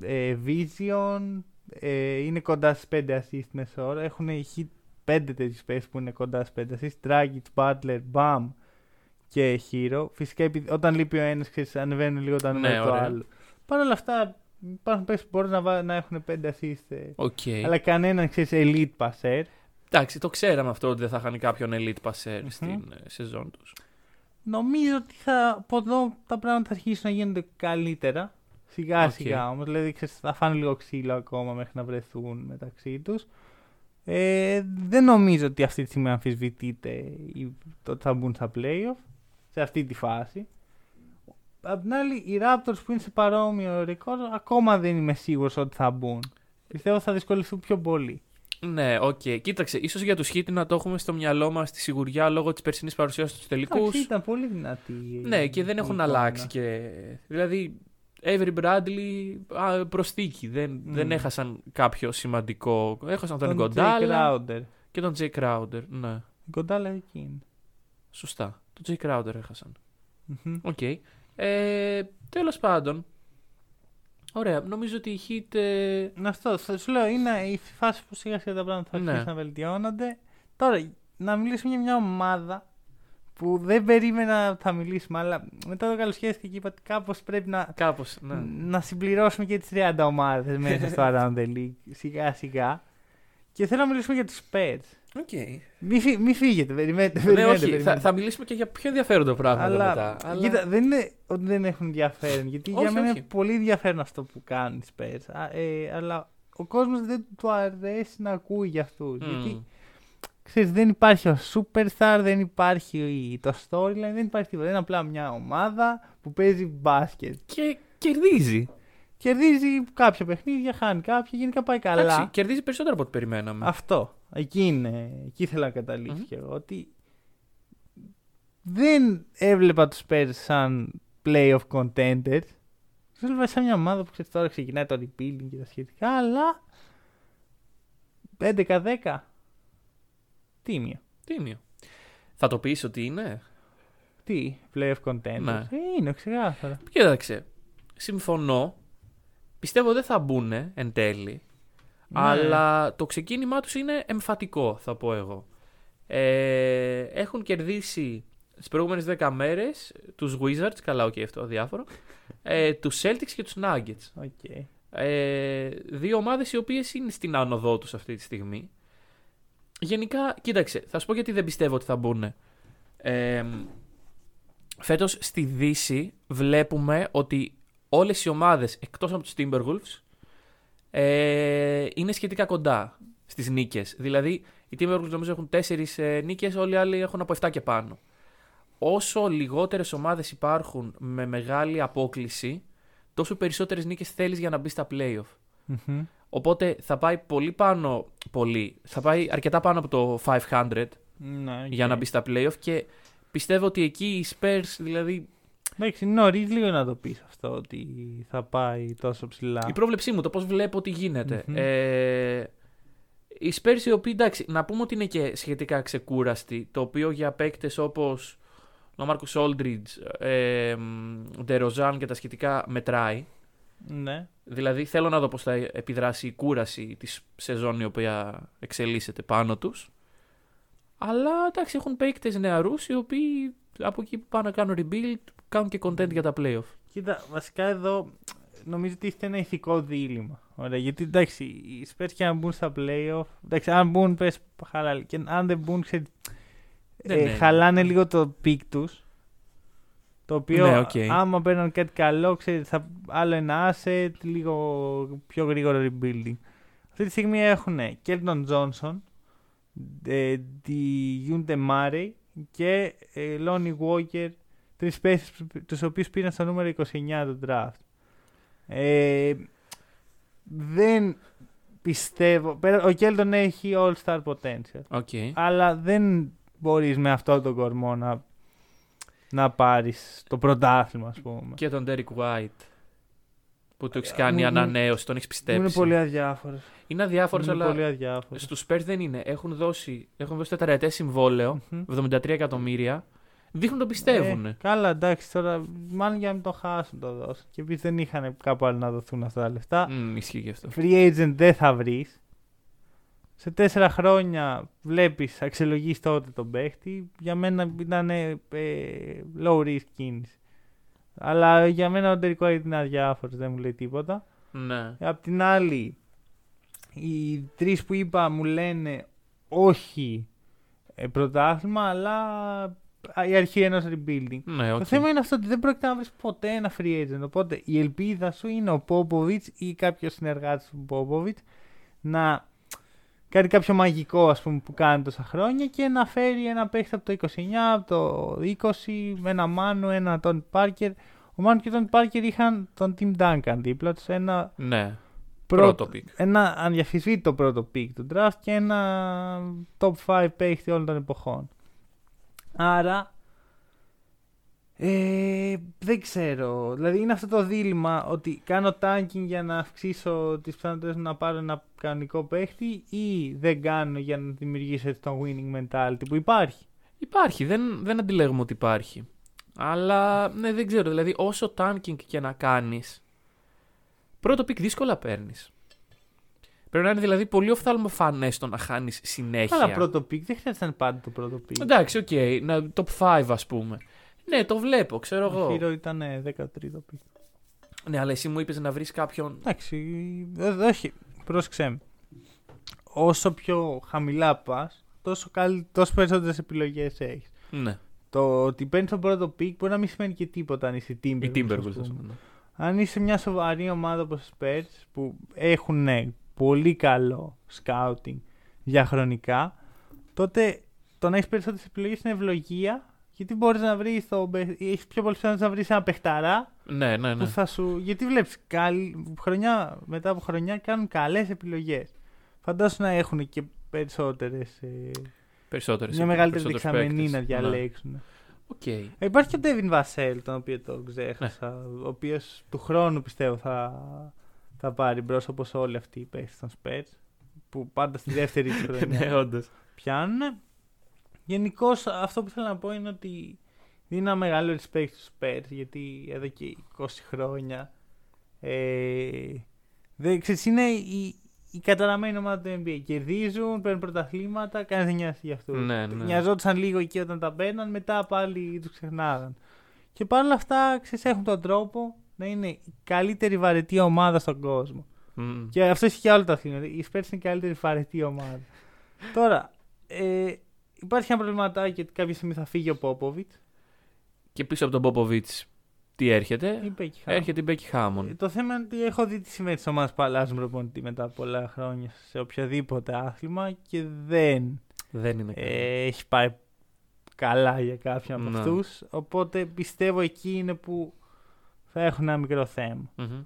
ε, vision, ε, είναι κοντά στις 5 assist μέσο όρο, έχουν Heat 5 τέτοιους παίχτες που είναι κοντά στις 5 assist, Dragic, Butler, Bam και Herro. Φυσικά επειδή- όταν λείπει ο ένας ξέρεις, ανεβαίνουν λίγο όταν Ναι, είναι το ωραία. άλλο. Παρ' όλα αυτά υπάρχουν παίχτες που μπορούν να, βά- να έχουν 5 assist ε, Οκ. αλλά κανέναν ξέρεις elite passer. Εντάξει, το ξέραμε αυτό ότι δεν θα είχαν κάποιον elite passer Μμμ. στην ε, σεζόν τους. Νομίζω ότι θα, από εδώ τα πράγματα θα αρχίσουν να γίνονται καλύτερα. Σιγά Οκ. σιγά όμως, δηλαδή ξέρεις, θα φάνε λίγο ξύλο ακόμα μέχρι να βρεθούν μεταξύ τους. Ε, δεν νομίζω ότι αυτή τη στιγμή αμφισβητείται η- το ότι θα μπουν στα playoff σε αυτή τη φάση. Απ' την άλλη, οι Raptors που είναι σε παρόμοιο ρεκόρ ακόμα δεν είμαι σίγουρος ότι θα μπουν. Πιστεύω θα δυσκολευτούν πιο πολύ. Ναι, οκ. Κοίταξε, ίσως για τους Heat να το έχουμε στο μυαλό μας τη σιγουριά λόγω της περσινής παρουσίας στους τελικούς. Εντάξει, ήταν πολύ δυνατή. η- Ναι, και δεν η έχουν εικόνα. αλλάξει. Και... Δηλαδή, Avery Bradley α, προσθήκη. Δεν, δεν Μμ. έχασαν κάποιο σημαντικό. Έχασαν τον, Τον Jay Ιγκουοντάλα Crowder. και τον Jay Crowder. Ναι, Ιγκουοντάλα εκεί είναι. σωστά. Τον Jay Crowder έχασαν. Μμμ. Οκ. Ε, Τέλος πάντων. Ωραία, νομίζω ότι οι Heat. ε, Αυτό, θα σου λέω, είναι η φάση που σιγά σιγά τα πράγματα θα Ναι. αρχίσουν να βελτιώνονται. Τώρα, να μιλήσουμε για μια ομάδα που δεν περίμενα ότι θα μιλήσουμε, αλλά μετά το καλοσκέφτηκα και είπα ότι κάπως πρέπει να, Κάπως, ναι. να συμπληρώσουμε και τις 30 ομάδες μέσα στο Around the League, σιγά σιγά. Και θέλω να μιλήσουμε για τους Spurs. OK. Μη, φύ- μη φύγετε, περιμένετε, Ναι, περιμένετε. όχι, θα, περιμένετε. θα μιλήσουμε και για πιο ενδιαφέροντα πράγματα αλλά, μετά. Αλλά... Κοίτα, δεν είναι ότι δεν έχουν ενδιαφέρον. Γιατί Όχι, για μένα όχι. είναι πολύ ενδιαφέρον αυτό που κάνουν οι Spurs. Α, ε, αλλά ο κόσμος δεν του αρέσει να ακούει για αυτούς. Μμ. Γιατί ξέρεις, δεν υπάρχει ο superstar, δεν υπάρχει το storyline, δεν υπάρχει τίποτα. Είναι απλά μια ομάδα που παίζει μπάσκετ. Και κερδίζει. Κερδίζει κάποια παιχνίδια, χάνει κάποια, γενικά πάει καλά. Εντάξει, κερδίζει περισσότερο από ό,τι περιμέναμε. Αυτό. Εκεί είναι. Εκεί ήθελα να καταλήξω Μμμ. και εγώ. Ότι δεν έβλεπα τους Spurs σαν playoff contenders. Τους έβλεπα σαν μια ομάδα που ξέρεις, τώρα ξεκινάει το rebuilding και τα σχετικά, αλλά 11-10. Τίμιο. Τίμιο. Θα το πεις ότι είναι; Τι, playoff contenders. Ναι. Ε, είναι ξεκάθαρα. Κοίταξε. Συμφωνώ. Πιστεύω δεν θα μπουν εν τέλει. Ναι. Αλλά το ξεκίνημά τους είναι εμφατικό, θα πω εγώ. Ε, έχουν κερδίσει τις προηγούμενες 10 μέρες τους Wizards, καλά, οκ, αυτό αδιάφορο, ε, τους Celtics και τους Nuggets. OK. Ε, δύο ομάδες οι οποίες είναι στην άνοδό τους αυτή τη στιγμή. Γενικά, κοίταξε, θα σου πω γιατί δεν πιστεύω ότι θα μπουν. Ε, φέτος στη Δύση βλέπουμε ότι όλες οι ομάδες εκτός από τους Timberwolves ε, είναι σχετικά κοντά στις νίκες. Δηλαδή, οι Timberwolves νομίζω έχουν 4 ε, νίκες, όλοι οι άλλοι έχουν από 7 και πάνω. Όσο λιγότερες ομάδες υπάρχουν με μεγάλη απόκλιση, τόσο περισσότερες νίκες θέλεις για να μπεις στα playoff. Μμμ. Οπότε θα πάει πολύ πάνω, πολύ, θα πάει αρκετά πάνω από το 500 Ναι, οκ. για να μπεις στα playoff και πιστεύω ότι εκεί οι Spurs δηλαδή Εντάξει, είναι νωρίς λίγο να το πεις αυτό ότι θα πάει τόσο ψηλά. Η πρόβλεψή μου, το πώς βλέπω ότι γίνεται. Μμμ. Ε, οι Spurs οι οποίοι εντάξει, να πούμε ότι είναι και σχετικά ξεκούραστοι, το οποίο για παίκτες όπως ο Μάρκο Όλντριτζ, ε, Ντεροζάν και τα σχετικά μετράει. Ναι. Δηλαδή θέλω να δω πώς θα επιδράσει η κούραση της σεζόν η οποία εξελίσσεται πάνω τους. Αλλά εντάξει, έχουν παίκτες νεαρούς οι οποίοι από εκεί που πάνε να κάνουν rebuild κάνουν και content για τα playoff. Κοίτα, βασικά εδώ νομίζω ότι είστε ένα ηθικό δίλημα. Ωραία, γιατί εντάξει, οι Spurs και αν μπουν στα playoff, εντάξει, αν μπουν πες χαλάλι, και αν δεν μπουν, ξέρεις, Δεν ε, είναι. χαλάνε λίγο το pick τους. Το οποίο, Ναι, οκ. άμα παίρνουν κάτι καλό, ξέρεις, θα, άλλο ένα asset, λίγο πιο γρήγορο rebuilding. Αυτή τη στιγμή έχουν Keldon Johnson, ε, Dejounte Murray και ε, Lonnie Walker, τρεις παίχτες τους οποίους πήραν στο νούμερο 29 του draft. Ε, δεν πιστεύω, πέρα- ο Kelton έχει all-star potential, Okay. αλλά δεν μπορείς με αυτό τον κορμό να, να πάρεις το πρωτάθλημα, ας πούμε. Και τον Derek White που του έχεις Ε, κάνει μου- ανανέωση, τον έχεις Μου πιστέψει. είναι πολύ αδιάφορος. Είναι αδιάφορος, Μου είναι αλλά πολύ αδιάφορος. στους Spurs δεν είναι. Έχουν δώσει, έχουν δώσει τετραετές συμβόλαιο, Μμμ. 73 εκατομμύρια. Δείχνουν τον πιστεύουν. Ε, καλά, εντάξει, τώρα μάλλον για να μην το χάσουν το δώσουν. Και επίση δεν είχαν κάπου άλλο να δοθούν αυτά τα λεφτά. Μμ, ισχύει και αυτό. Free agent δεν θα βρεις. Σε τέσσερα χρόνια βλέπεις, αξιολογείς τότε τον παίχτη. Για μένα ήταν ε, low risk κίνηση. Αλλά για μένα ο Derek White είναι αδιάφορος, δεν μου λέει τίποτα. Ναι. Απ' την άλλη, οι τρεις που είπα μου λένε όχι ε, πρωτάθλημα, αλλά η αρχή ενός rebuilding. Ναι, οκ. Το θέμα είναι αυτό ότι δεν πρόκειται να βρεις ποτέ ένα free agent. Οπότε η ελπίδα σου είναι ο Popovich ή κάποιος συνεργάτης του Popovich να κάτι κάποιο μαγικό ας πούμε, που κάνει τόσα χρόνια και να φέρει ένα παίχτη από το 29, από το 20, με ένα Μάνου, ένα τον Πάρκερ. Ο Μάνου και τον Πάρκερ είχαν τον Tim Duncan δίπλα τους, ένα Ναι. πρώτο, Πρώτο pick. ένα αδιαφυσβήτητο πρώτο pick του draft και ένα top 5 παίχτη όλων των εποχών. Άρα ε, δεν ξέρω. Δηλαδή είναι αυτό το δίλημα ότι κάνω tanking για να αυξήσω τις πιθανότητες μου να πάρω ένα κανονικό παίχτη ή δεν κάνω για να δημιουργήσω έτσι το winning mentality που υπάρχει; Υπάρχει, δεν, δεν αντιλέγουμε ότι υπάρχει. Αλλά ναι, δεν ξέρω. Δηλαδή, όσο tanking και να κάνεις, πρώτο pick δύσκολα παίρνεις. Πρέπει να είναι δηλαδή πολύ οφθαλμοφανές το να χάνεις συνέχεια. Αλλά πρώτο pick δεν χρειάζεται να είναι πάντα το πρώτο pick. Εντάξει, οκ. να top 5 ας πούμε. Ναι, το βλέπω, ξέρω Ο εγώ. Herro ήταν ε, 13ο pick. Ναι, αλλά εσύ μου είπες να βρεις κάποιον. Εντάξει, ε, όχι, πρόσεξε με. Όσο πιο χαμηλά πας, τόσο, καλ... τόσο περισσότερες επιλογές έχεις. Ναι, Το ότι παίρνεις τον πρώτο pick μπορεί να μην σημαίνει και τίποτα αν είσαι η Timberwolves. Timberwolves, ας ας πούμε. πούμε. ναι. Αν είσαι μια σοβαρή ομάδα όπως οι Spurs που έχουν ναι, πολύ καλό scouting διαχρονικά, τότε το να έχεις περισσότερες επιλογές είναι ευλογία γιατί μπορείς να βρεις. Έχεις πιο πολύ πιθανότητες να βρεις ένα παιχταρά Ναι, ναι, ναι. που θα σου. Γιατί βλέπεις χρονιά μετά από χρονιά κάνουν καλές επιλογές. Φαντάσου να έχουν και περισσότερες. Ε, Περισσότερες. μια μεγαλύτερη δεξαμενή να διαλέξουν. Οκ. Ε, υπάρχει και ο Devin Vassell, τον οποίο το ξέχασα. Ναι. Ο οποίος του χρόνου πιστεύω θα, θα πάρει μπρος όπως όλοι αυτοί οι παίχτες των Spurs. Που πάντα στη δεύτερη της χρονιά ναι, όντως. πιάνουν. Γενικώς αυτό που θέλω να πω είναι ότι δίνω ένα μεγάλο respect στους Spurs γιατί εδώ και 20 χρόνια ε, δεν, ξέρεις, είναι η, η καταραμένη ομάδα του NBA. Κερδίζουν, παίρνουν πρωταθλήματα, κανένας δεν νοιάζει για αυτού. Ναι, ναι. Νοιαζόντουσαν λίγο εκεί όταν τα παίρναν, μετά πάλι τους ξεχνάγαν. Και παρόλα αυτά, ξέρεις, έχουν τον τρόπο να είναι η καλύτερη βαρετή ομάδα στον κόσμο. Μμμ. Και αυτό έχει και άλλο τα αθλήματα. Οι Spurs είναι η καλύτερη βαρετή ομάδα. Τώρα, ε, υπάρχει ένα προβληματάκι ότι κάποια στιγμή θα φύγει ο Πόποβιτ. Και πίσω από τον Πόποβιτ, τι έρχεται; Η Becky Hammon. Έρχεται η Μπέκη Ε, Χάμον. Το θέμα είναι ότι έχω δει τι σημαίνει της ομάδας που αλλάζουν προπονητή μετά από πολλά χρόνια σε οποιοδήποτε άθλημα και δεν Δεν είναι καλό. ε, έχει πάει καλά για κάποιον από Ναι. αυτούς. Οπότε πιστεύω εκεί είναι που θα έχουν ένα μικρό θέμα. Μμμ.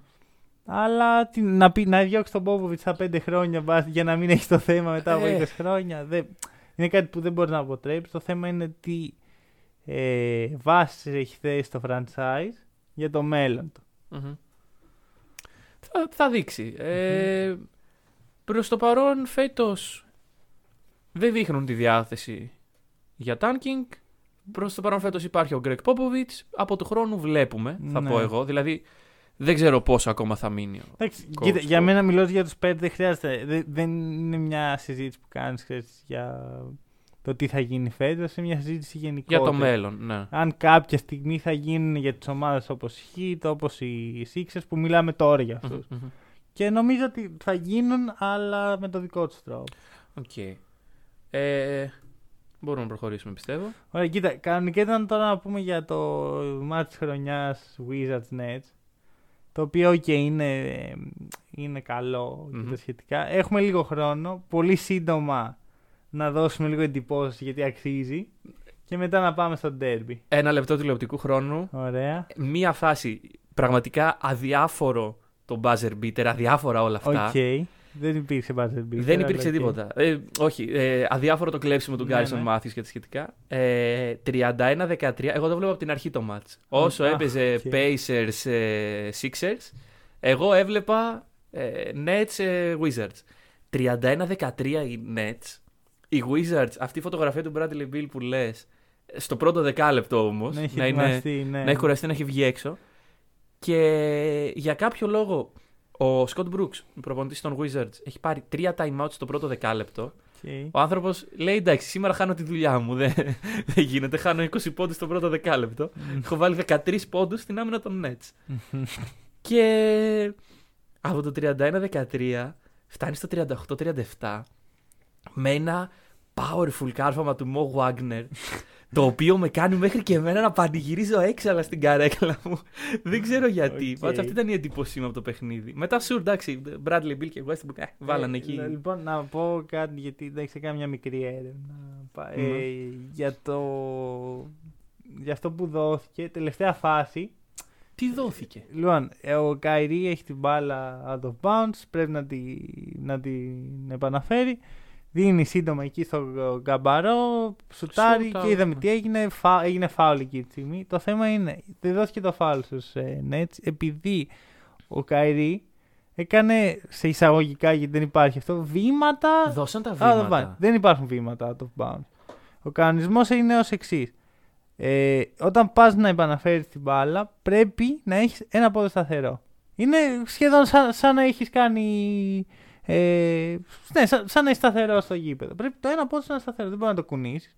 Αλλά τι, να, πει, να διώξει τον Πόποβιτ στα 5 χρόνια βα- για να μην έχει το θέμα μετά από Ε. 20 χρόνια. Δεν, είναι κάτι που δεν μπορεί να αποτρέψει. Το θέμα είναι τι ε, βάσεις έχει θέσει το franchise για το μέλλον του. Μμμ. Θα, θα δείξει. Ε, προς το παρόν φέτος δεν δείχνουν τη διάθεση για tanking. Προς το παρόν φέτος υπάρχει ο Γκρέκ Πόποβιτς. Από του χρόνου βλέπουμε, θα Ναι. πω εγώ. Δηλαδή δεν ξέρω πόσο ακόμα θα μείνει. ο- Εντάξει, Coach, κοίτα, για coach. μένα μιλώ για τους πέντε δεν χρειάζεται. Δεν, δεν είναι μια συζήτηση που κάνεις για το τι θα γίνει φέτος. Είναι μια συζήτηση γενικότερα. Για το μέλλον, ναι. Αν κάποια στιγμή θα γίνουν για τις ομάδες όπως η Heat, όπως οι Sixers που μιλάμε τώρα για αυτούς. Μμμ, μμμ. Και νομίζω ότι θα γίνουν, αλλά με το δικό τους τρόπο. Οκ. Ε, μπορούμε να προχωρήσουμε, πιστεύω. Ωραία, κοίτα, κανονικά ήταν τώρα να πούμε για το ματς της χρονιάς Wizards Nets. Το οποίο, ok, είναι, είναι καλό και Μμμ. τα σχετικά. Έχουμε λίγο χρόνο. Πολύ σύντομα να δώσουμε λίγο εντυπώσεις γιατί αξίζει. Και μετά να πάμε στο derby. Ένα λεπτό τηλεοπτικού χρόνου. Ωραία. Μία φάση πραγματικά αδιάφορο το buzzer beater, αδιάφορα όλα Οκ. αυτά. Δεν υπήρξε buzzer beater. Δεν υπήρξε αλλά οκ. τίποτα. Ε, όχι. Ε, αδιάφορο το κλέψιμο του Ναι, Garrison ναι. Mathews και τα σχετικά. Ε, 31-13. Εγώ το βλέπω από την αρχή το match. Όσο Α, έπαιζε ok. Pacers ε, Sixers, εγώ έβλεπα ε, Nets ε, Wizards. 31-13 οι Nets. Οι Wizards, αυτή η φωτογραφία του Bradley Beal που λες, στο πρώτο δεκάλεπτο όμως. Να έχει να, είναι, ετοιμαστεί, ναι. να έχει κουραστεί να έχει βγει έξω. Και για κάποιο λόγο ο Scott Brooks, ο προπονητής των Wizards, έχει πάρει τρία time out στο πρώτο δεκάλεπτο. Οκ. Ο άνθρωπος λέει: Εντάξει, σήμερα χάνω τη δουλειά μου. Δεν, δεν γίνεται. Χάνω 20 πόντους στο πρώτο δεκάλεπτο. Έχω βάλει 13 πόντους στην άμυνα των Nets. και από το 31-13 φτάνει στο 38-37 με ένα powerful κάρφαμα του Mo Wagner. Το οποίο με κάνει μέχρι και εμένα να πανηγυρίζω έξαλα στην καρέκλα μου. Δεν ξέρω γιατί. Οκ. Πάντως αυτή ήταν η εντύπωσή μου από το παιχνίδι. Μετά σου εντάξει, Bradley Beal και Westbrook ε, βάλανε Ε, εκεί. Λοιπόν, να πω κάτι γιατί εντάξει, έκανα μια μικρή έρευνα. Πα- Ναι. Ε, για το. Για αυτό που δόθηκε, τελευταία φάση. Τι δόθηκε; Λοιπόν, ε, ο Καϊρή έχει την μπάλα out of bounds, πρέπει να, τη, να την επαναφέρει. Δίνει σύντομα εκεί στο γκαμπαρό, σουτάρει Σουτ και out, είδαμε ναι. τι έγινε. Φα, έγινε φάουλ εκεί τη στιγμή. Το θέμα είναι, δεν δόθηκε το φάουλ στους ε, Nets επειδή ο Καϊρή έκανε σε εισαγωγικά γιατί δεν υπάρχει αυτό βήματα. Δώσαν τα Α, δεν, βήματα. πάει. δεν υπάρχουν βήματα out of bounds. Ο κανονισμός είναι ως εξής. Ε, όταν πας να επαναφέρεις την μπάλα, πρέπει να έχεις ένα πόδι σταθερό. Είναι σχεδόν σαν, σαν να έχεις κάνει. Ε, ναι, σαν, σαν να είσαι σταθερός στο γήπεδο. Πρέπει το ένα πόδι σου να είναι σταθερό. Δεν μπορεί να το κουνήσεις.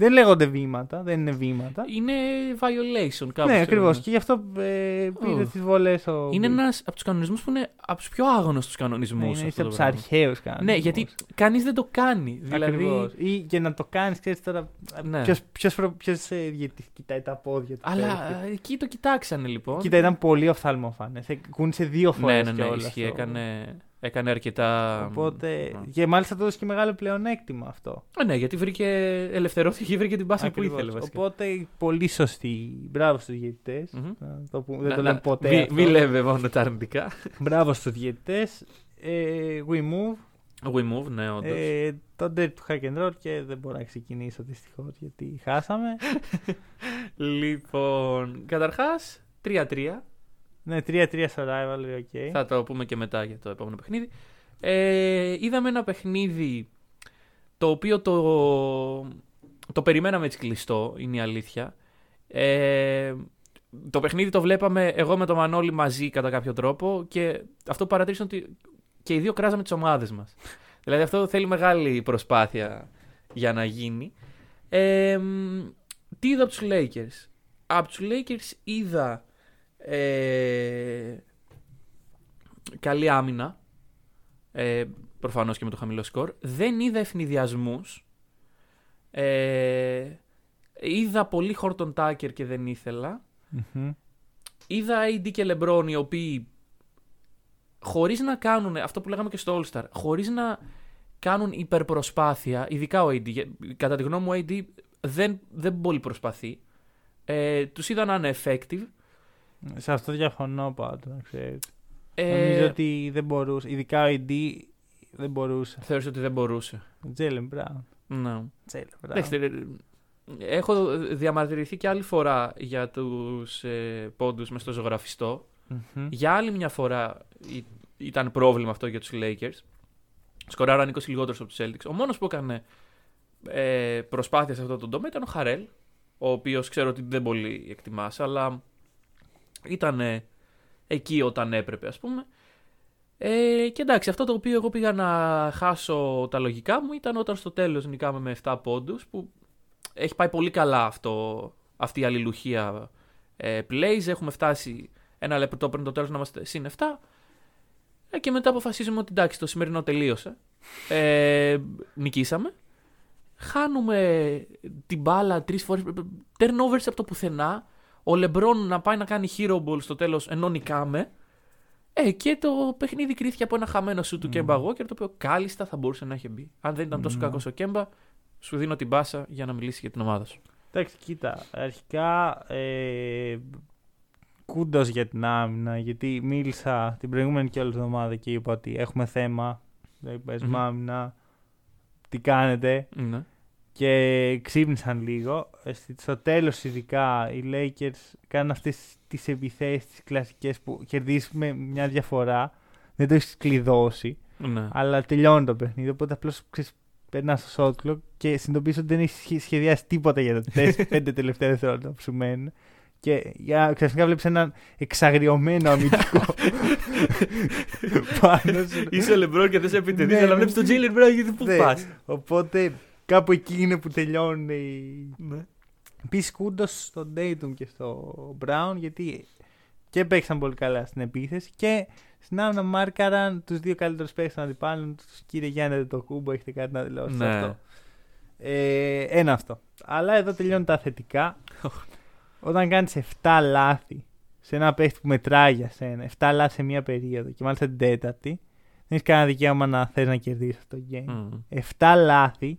Δεν λέγονται βήματα, δεν είναι βήματα. Είναι violation κάπου. ναι, ακριβώς. Και γι' αυτό ε, πήρε Ω. τις βολές ο. Είναι Bill. ένας από τους κανονισμούς που είναι από τους πιο άγνωστους κανονισμούς. Ναι, είναι από τους αρχαίους κανονισμούς. Ναι, γιατί κανείς δεν το κάνει. Δηλαδή. Ακριβώς. Ή και να το κάνεις, ξέρεις τώρα. Ναι. Ποιος ποιος, προ- ποιος, ε, γιατί κοιτάει τα πόδια του. Αλλά παίκτη. ε, εκεί το κοιτάξανε λοιπόν. Κοίτα, ήταν πολύ οφθαλμοφάνε. Κούνησε δύο φορέ. ναι, ναι, ναι, ισχύει. Έκανε, έκανε αρκετά. Οπότε. Ναι. Και μάλιστα το έδωσε και μεγάλο πλεονέκτημα αυτό. Ε, ναι, γιατί βρήκε ελευθερώθηκε βρήκε την πάση που Ακριβώς. ήθελε βασικά. Οπότε πολύ σωστή. Μπράβο στους διαιτητές. Μμμ. Δεν Να- το να- λέμε ποτέ. Μη, αυτό. μη λέμε μόνο τα αρνητικά. Μπράβο στους διαιτητές. Ε, we move. We move, ναι, όντως. Ε, το derby του hack and roll και δεν μπορώ να ξεκινήσω δυστυχώς γιατί χάσαμε. Λοιπόν, καταρχάς 3-3. Ναι, 3-3 στο rivalry, ok. Θα το πούμε και μετά για το επόμενο παιχνίδι. Ε, είδαμε ένα παιχνίδι το οποίο το, το περιμέναμε έτσι κλειστό, είναι η αλήθεια. Ε, το παιχνίδι το βλέπαμε εγώ με τον Μανώλη μαζί κατά κάποιο τρόπο και αυτό που παρατήρησα είναι ότι και οι δύο κράζαμε τις ομάδες μας. δηλαδή αυτό θέλει μεγάλη προσπάθεια για να γίνει. Ε, μ, τι είδα από τους Lakers; Από τους Lakers είδα ε, καλή άμυνα. Ε, Προφανώς και με το χαμηλό σκορ. Δεν είδα ευνηδιασμούς. Ε, είδα πολύ Χόρτον Τάκερ και δεν ήθελα. Μμμ. Είδα AD και LeBron οι οποίοι χωρίς να κάνουν αυτό που λέγαμε και στο All Star, χωρίς να κάνουν υπερπροσπάθεια, ειδικά ο AD, για- κατά τη γνώμη μου ο AD δεν, δεν πολύ προσπαθεί. Ε, τους είδα να είναι effective. Σε αυτό διαφωνώ πάντως, να ξέρετε. Ε, Νομίζω ότι δεν μπορούσε. Ειδικά ο AD δεν μπορούσε. Θεώρησα ότι δεν μπορούσε. Ο Τζέλεν Μπράουν. Ναι. Τζέλεν Εντάξει, ε, έχω διαμαρτυρηθεί και άλλη φορά για τους ε, πόντους μες στο ζωγραφιστό. Για άλλη μια φορά ή- ήταν πρόβλημα αυτό για τους Lakers. Σκοράραν 20 λιγότερους από τους Celtics. Ο μόνος που έκανε ε, προσπάθεια σε αυτό το τομέα ήταν ο Χαρέλ, ο οποίος ξέρω ότι δεν πολύ εκτιμάς, αλλά ήταν ε, εκεί όταν έπρεπε ας πούμε. Ε, και εντάξει, αυτό το οποίο εγώ πήγα να χάσω τα λογικά μου ήταν όταν στο τέλος νικάμε με 7 πόντους, που έχει πάει πολύ καλά αυτό, αυτή η αλληλουχία ε, plays. Έχουμε φτάσει ένα λεπτό πριν το τέλος να είμαστε συν 7. Ε, και μετά αποφασίζουμε ότι εντάξει, το σημερινό τελείωσε. Ε, νικήσαμε. Χάνουμε την μπάλα τρεις φορές. Turnovers από το πουθενά. Ο Λεμπρόν να πάει να κάνει hero ball στο τέλος ενώ νικάμε. Ε, και το παιχνίδι κρίθηκε από ένα χαμένο σου του Κέμπα Walker, το οποίο κάλλιστα θα μπορούσε να έχει μπει. Αν δεν ήταν τόσο Mm. κακός ο Κέμπα, σου δίνω την μπάσα για να μιλήσει για την ομάδα σου. Εντάξει, κοίτα. Αρχικά ε, κούντος για την άμυνα. Γιατί μίλησα την προηγούμενη και όλη την εβδομάδα και είπα ότι έχουμε θέμα. Δεν παίζουμε Μμμ. άμυνα. Τι κάνετε. Ναι. Και ξύπνησαν λίγο. Ε, στη- Στο τέλος, ειδικά οι Lakers κάνουν αυτές τις επιθέσεις τις κλασικές που κερδίζεις με μια διαφορά. Δεν το έχεις κλειδώσει. ναι. Αλλά τελειώνει το παιχνίδι. Οπότε απλώς περνάς στο shot clock και συνειδητοποιείς ότι δεν έχεις σχεδιάσει τίποτα για τα 5 τελευταία δευτερόλεπτα που σου μένουν. Και για, ξαφνικά βλέπεις έναν εξαγριωμένο αμυντικό πάνω σου. Είσαι ο Λεμπρόν και δεν σε επιτεθεί, Ναι, αλλά ναι. βλέπεις τον Τζέιλεν Μπράουν γιατί πού Ναι. πας; Οπότε κάπου εκεί είναι που τελειώνουν οι. Ναι. Επίσης κούντος στον Dayton και στο Brown γιατί και παίξαν πολύ καλά στην επίθεση και στην άμυνα μάρκαραν τους δύο καλύτερους παίκτες των αντιπάλων τους. Κύριε Γιάννη το κούμπο, έχετε κάτι να δηλώσετε σε Ναι. αυτό. Ε, ένα αυτό. Αλλά εδώ τελειώνουν τα θετικά. Όταν κάνεις 7 λάθη σε ένα παίχτη που μετράει για σένα, 7 λάθη σε μία περίοδο και μάλιστα την τέταρτη, δεν έχεις κανένα δικαίωμα να θες να κερδίσεις αυτό το game. Μμ. 7 λάθη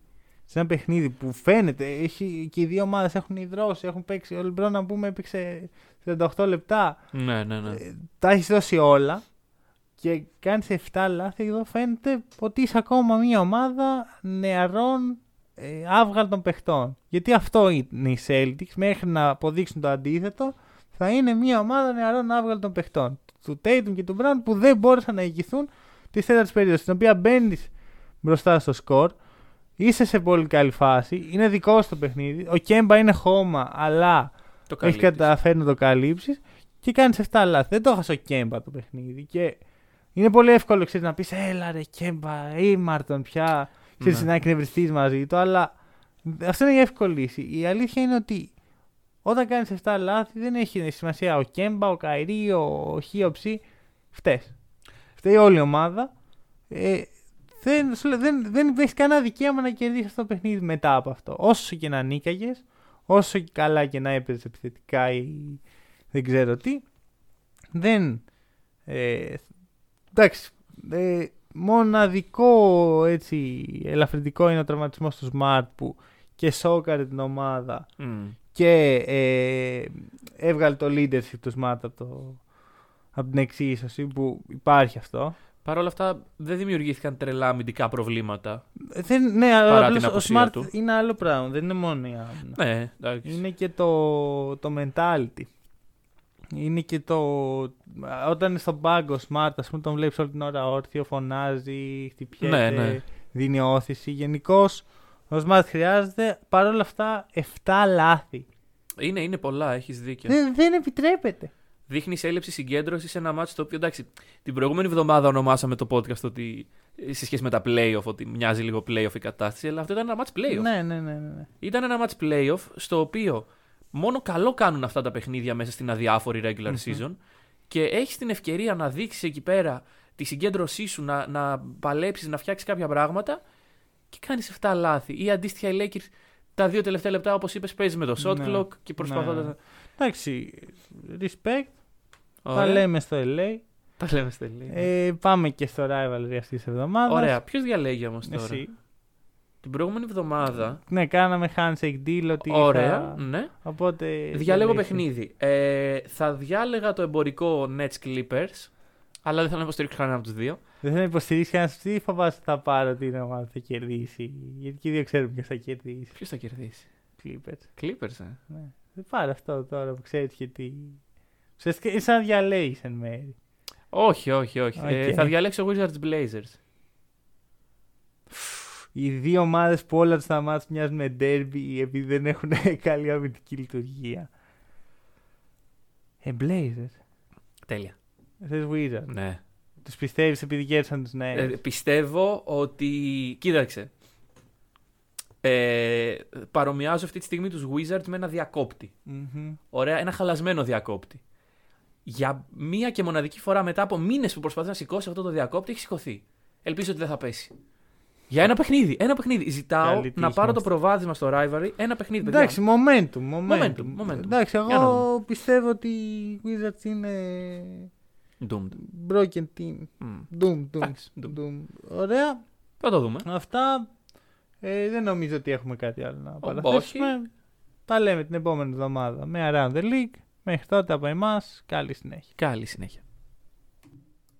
σε ένα παιχνίδι που φαίνεται έχει, και οι δύο ομάδες έχουν υδρώσει, έχουν παίξει. Ο Λεμπρό να πούμε έπαιξε 38 λεπτά. Ναι, ναι, ναι. Ε, τα έχεις δώσει όλα και κάνεις 7 λάθη. Εδώ φαίνεται ότι είσαι ακόμα μια ομάδα νεαρών ε, άβγαλτων παιχτών. Γιατί αυτό είναι οι Celtics μέχρι να αποδείξουν το αντίθετο. Θα είναι μια ομάδα νεαρών άβγαλτων παιχτών. Του Tatum και του Brown που δεν μπόρεσαν να ηγηθούν τη τέταρτη περίοδο. Στην οποία μπαίνεις μπροστά στο σκορ. Είσαι σε πολύ καλή φάση. Είναι δικό σου το παιχνίδι. Ο Κέμπα είναι χώμα, αλλά Το έχεις καλύπτεις. καταφέρει να το καλύψεις και κάνεις 7 λάθη. Δεν το έχασε ο Κέμπα το παιχνίδι. Και είναι πολύ εύκολο ξέρεις, να πεις Έλα ρε Κέμπα, ήμαρτον πια. Ξέρεις, Ναι. να εκνευριστεί μαζί του, αλλά αυτό είναι η εύκολη λύση. Η αλήθεια είναι ότι όταν κάνεις 7 λάθη δεν έχει σημασία ο Κέμπα, ο Καϊρή, ο Χίοψη. Φταίει. Φταίει όλη η ομάδα. Ε, δεν, σου λέω, δεν, δεν έχεις κανένα δικαίωμα να κερδίσεις αυτό το παιχνίδι μετά από αυτό. Όσο και να νίκαγες, όσο και καλά και να έπαιζες επιθετικά ή δεν ξέρω τι, δεν. Ε, εντάξει. Ε, μοναδικό έτσι ελαφρυντικό είναι ο τραυματισμός του Smart που και σόκαρε την ομάδα Μμ. και ε, έβγαλε το leadership του Smart από, το, από την εξίσωση που υπάρχει αυτό. Παρ' όλα αυτά δεν δημιουργήθηκαν τρελά αμυντικά προβλήματα. Ε, Δεν, ναι, αλλά Παρά απλώς την ο απουσία Smart του. είναι άλλο πράγμα. Δεν είναι μόνο η άμυνα. Ναι, εντάξει. Είναι και το, το mentality. Είναι και το. Όταν είναι στον πάγκο Smart, ας πούμε, τον βλέπεις όλη την ώρα όρθιο, φωνάζει, χτυπιέται, Ναι, ναι. δίνει όθηση. Γενικώς ο Smart χρειάζεται παρόλα αυτά 7 λάθη. Είναι, είναι πολλά, έχεις δίκιο. Δεν, δεν επιτρέπεται. Δείχνεις έλλειψη συγκέντρωσης σε ένα μάτσο το οποίο εντάξει. Την προηγούμενη εβδομάδα ονομάσαμε το podcast ότι ε, σε σχέση με τα playoff ότι μοιάζει λίγο playoff η κατάσταση, αλλά αυτό ήταν ένα match playoff. Ναι, ναι, ναι. ναι, ναι. Ήταν ένα match playoff στο οποίο μόνο καλό κάνουν αυτά τα παιχνίδια μέσα στην αδιάφορη regular season και έχεις την ευκαιρία να δείξεις εκεί πέρα τη συγκέντρωσή σου, να, να παλέψεις, να φτιάξεις κάποια πράγματα και κάνεις 7 λάθη. Ή αντίστοιχα οι Lakers τα δύο τελευταία λεπτά, όπως είπες, παίζεις με το shot Ναι. clock και προσπαθώντας. Ναι. Εντάξει, respect. Τα Ωραία. λέμε στο LA. Τα λέμε στο LA. Ε, πάμε και στο rivalry αυτής της εβδομάδας. Ωραία. Ποιος διαλέγει όμως τώρα; Εσύ. Την προηγούμενη εβδομάδα. Ναι, κάναμε handshake deal ότι. Ωραία. θα- Ναι. Οπότε. Διαλέγω διαλέξτε. παιχνίδι. Ε, θα διάλεγα το εμπορικό Nets Clippers. Αλλά δεν θέλω να υποστηρίξω κανένα από τους δύο. Δεν θα υποστηρίξει κανένας. Τι φοβάσαι ότι θα πάρω την ομάδα θα κερδίσει. Γιατί και οι δύο ξέρουμε ποιος θα κερδίσει. Ποιος θα κερδίσει; Clippers. Clippers, ε. Ναι. Δεν πάρω αυτό τώρα που ξέρεις γιατί. Ουσιαστικά είναι σαν να διαλέγει εν μέρη. Όχι, όχι, όχι. Ε, Οκ. θα διαλέξω Wizards Blazers. Οι δύο ομάδες που όλα τους τα ματς μοιάζουν με ντέρμπι επειδή δεν έχουν καλή αμυντική λειτουργία. Ε, Blazers. Τέλεια. Θες Wizards. Ναι. Τους πιστεύεις επειδή κέρδισαν τους Ε, Nets. πιστεύω ότι. Κοίταξε. Ε, παρομοιάζω αυτή τη στιγμή τους Wizards με ένα διακόπτη. Μμμ. Ωραία, ένα χαλασμένο διακόπτη. Για μία και μοναδική φορά μετά από μήνες που προσπαθεί να σηκώσει αυτό το διακόπτη, έχει σηκωθεί. Ελπίζω ότι δεν θα πέσει. Για ένα παιχνίδι. Ένα παιχνίδι. Ζητάω Καλή τύχη να πάρω το μας. προβάδισμα στο rivalry. Ένα παιχνίδι. παιδιά. Εντάξει, momentum, momentum. Momentum, momentum. Εντάξει, Για να εγώ πιστεύω ότι οι Wizards είναι Doomed. broken team. Μμ. Doom, doom, Εντάξει, doom. doom. Ωραία. Θα το δούμε. Αυτά ε, δεν νομίζω ότι έχουμε κάτι άλλο να παραθέσουμε. Τα λέμε την επόμενη εβδομάδα με Around the League. Μέχρι τότε από εμάς, καλή συνέχεια. Καλή συνέχεια.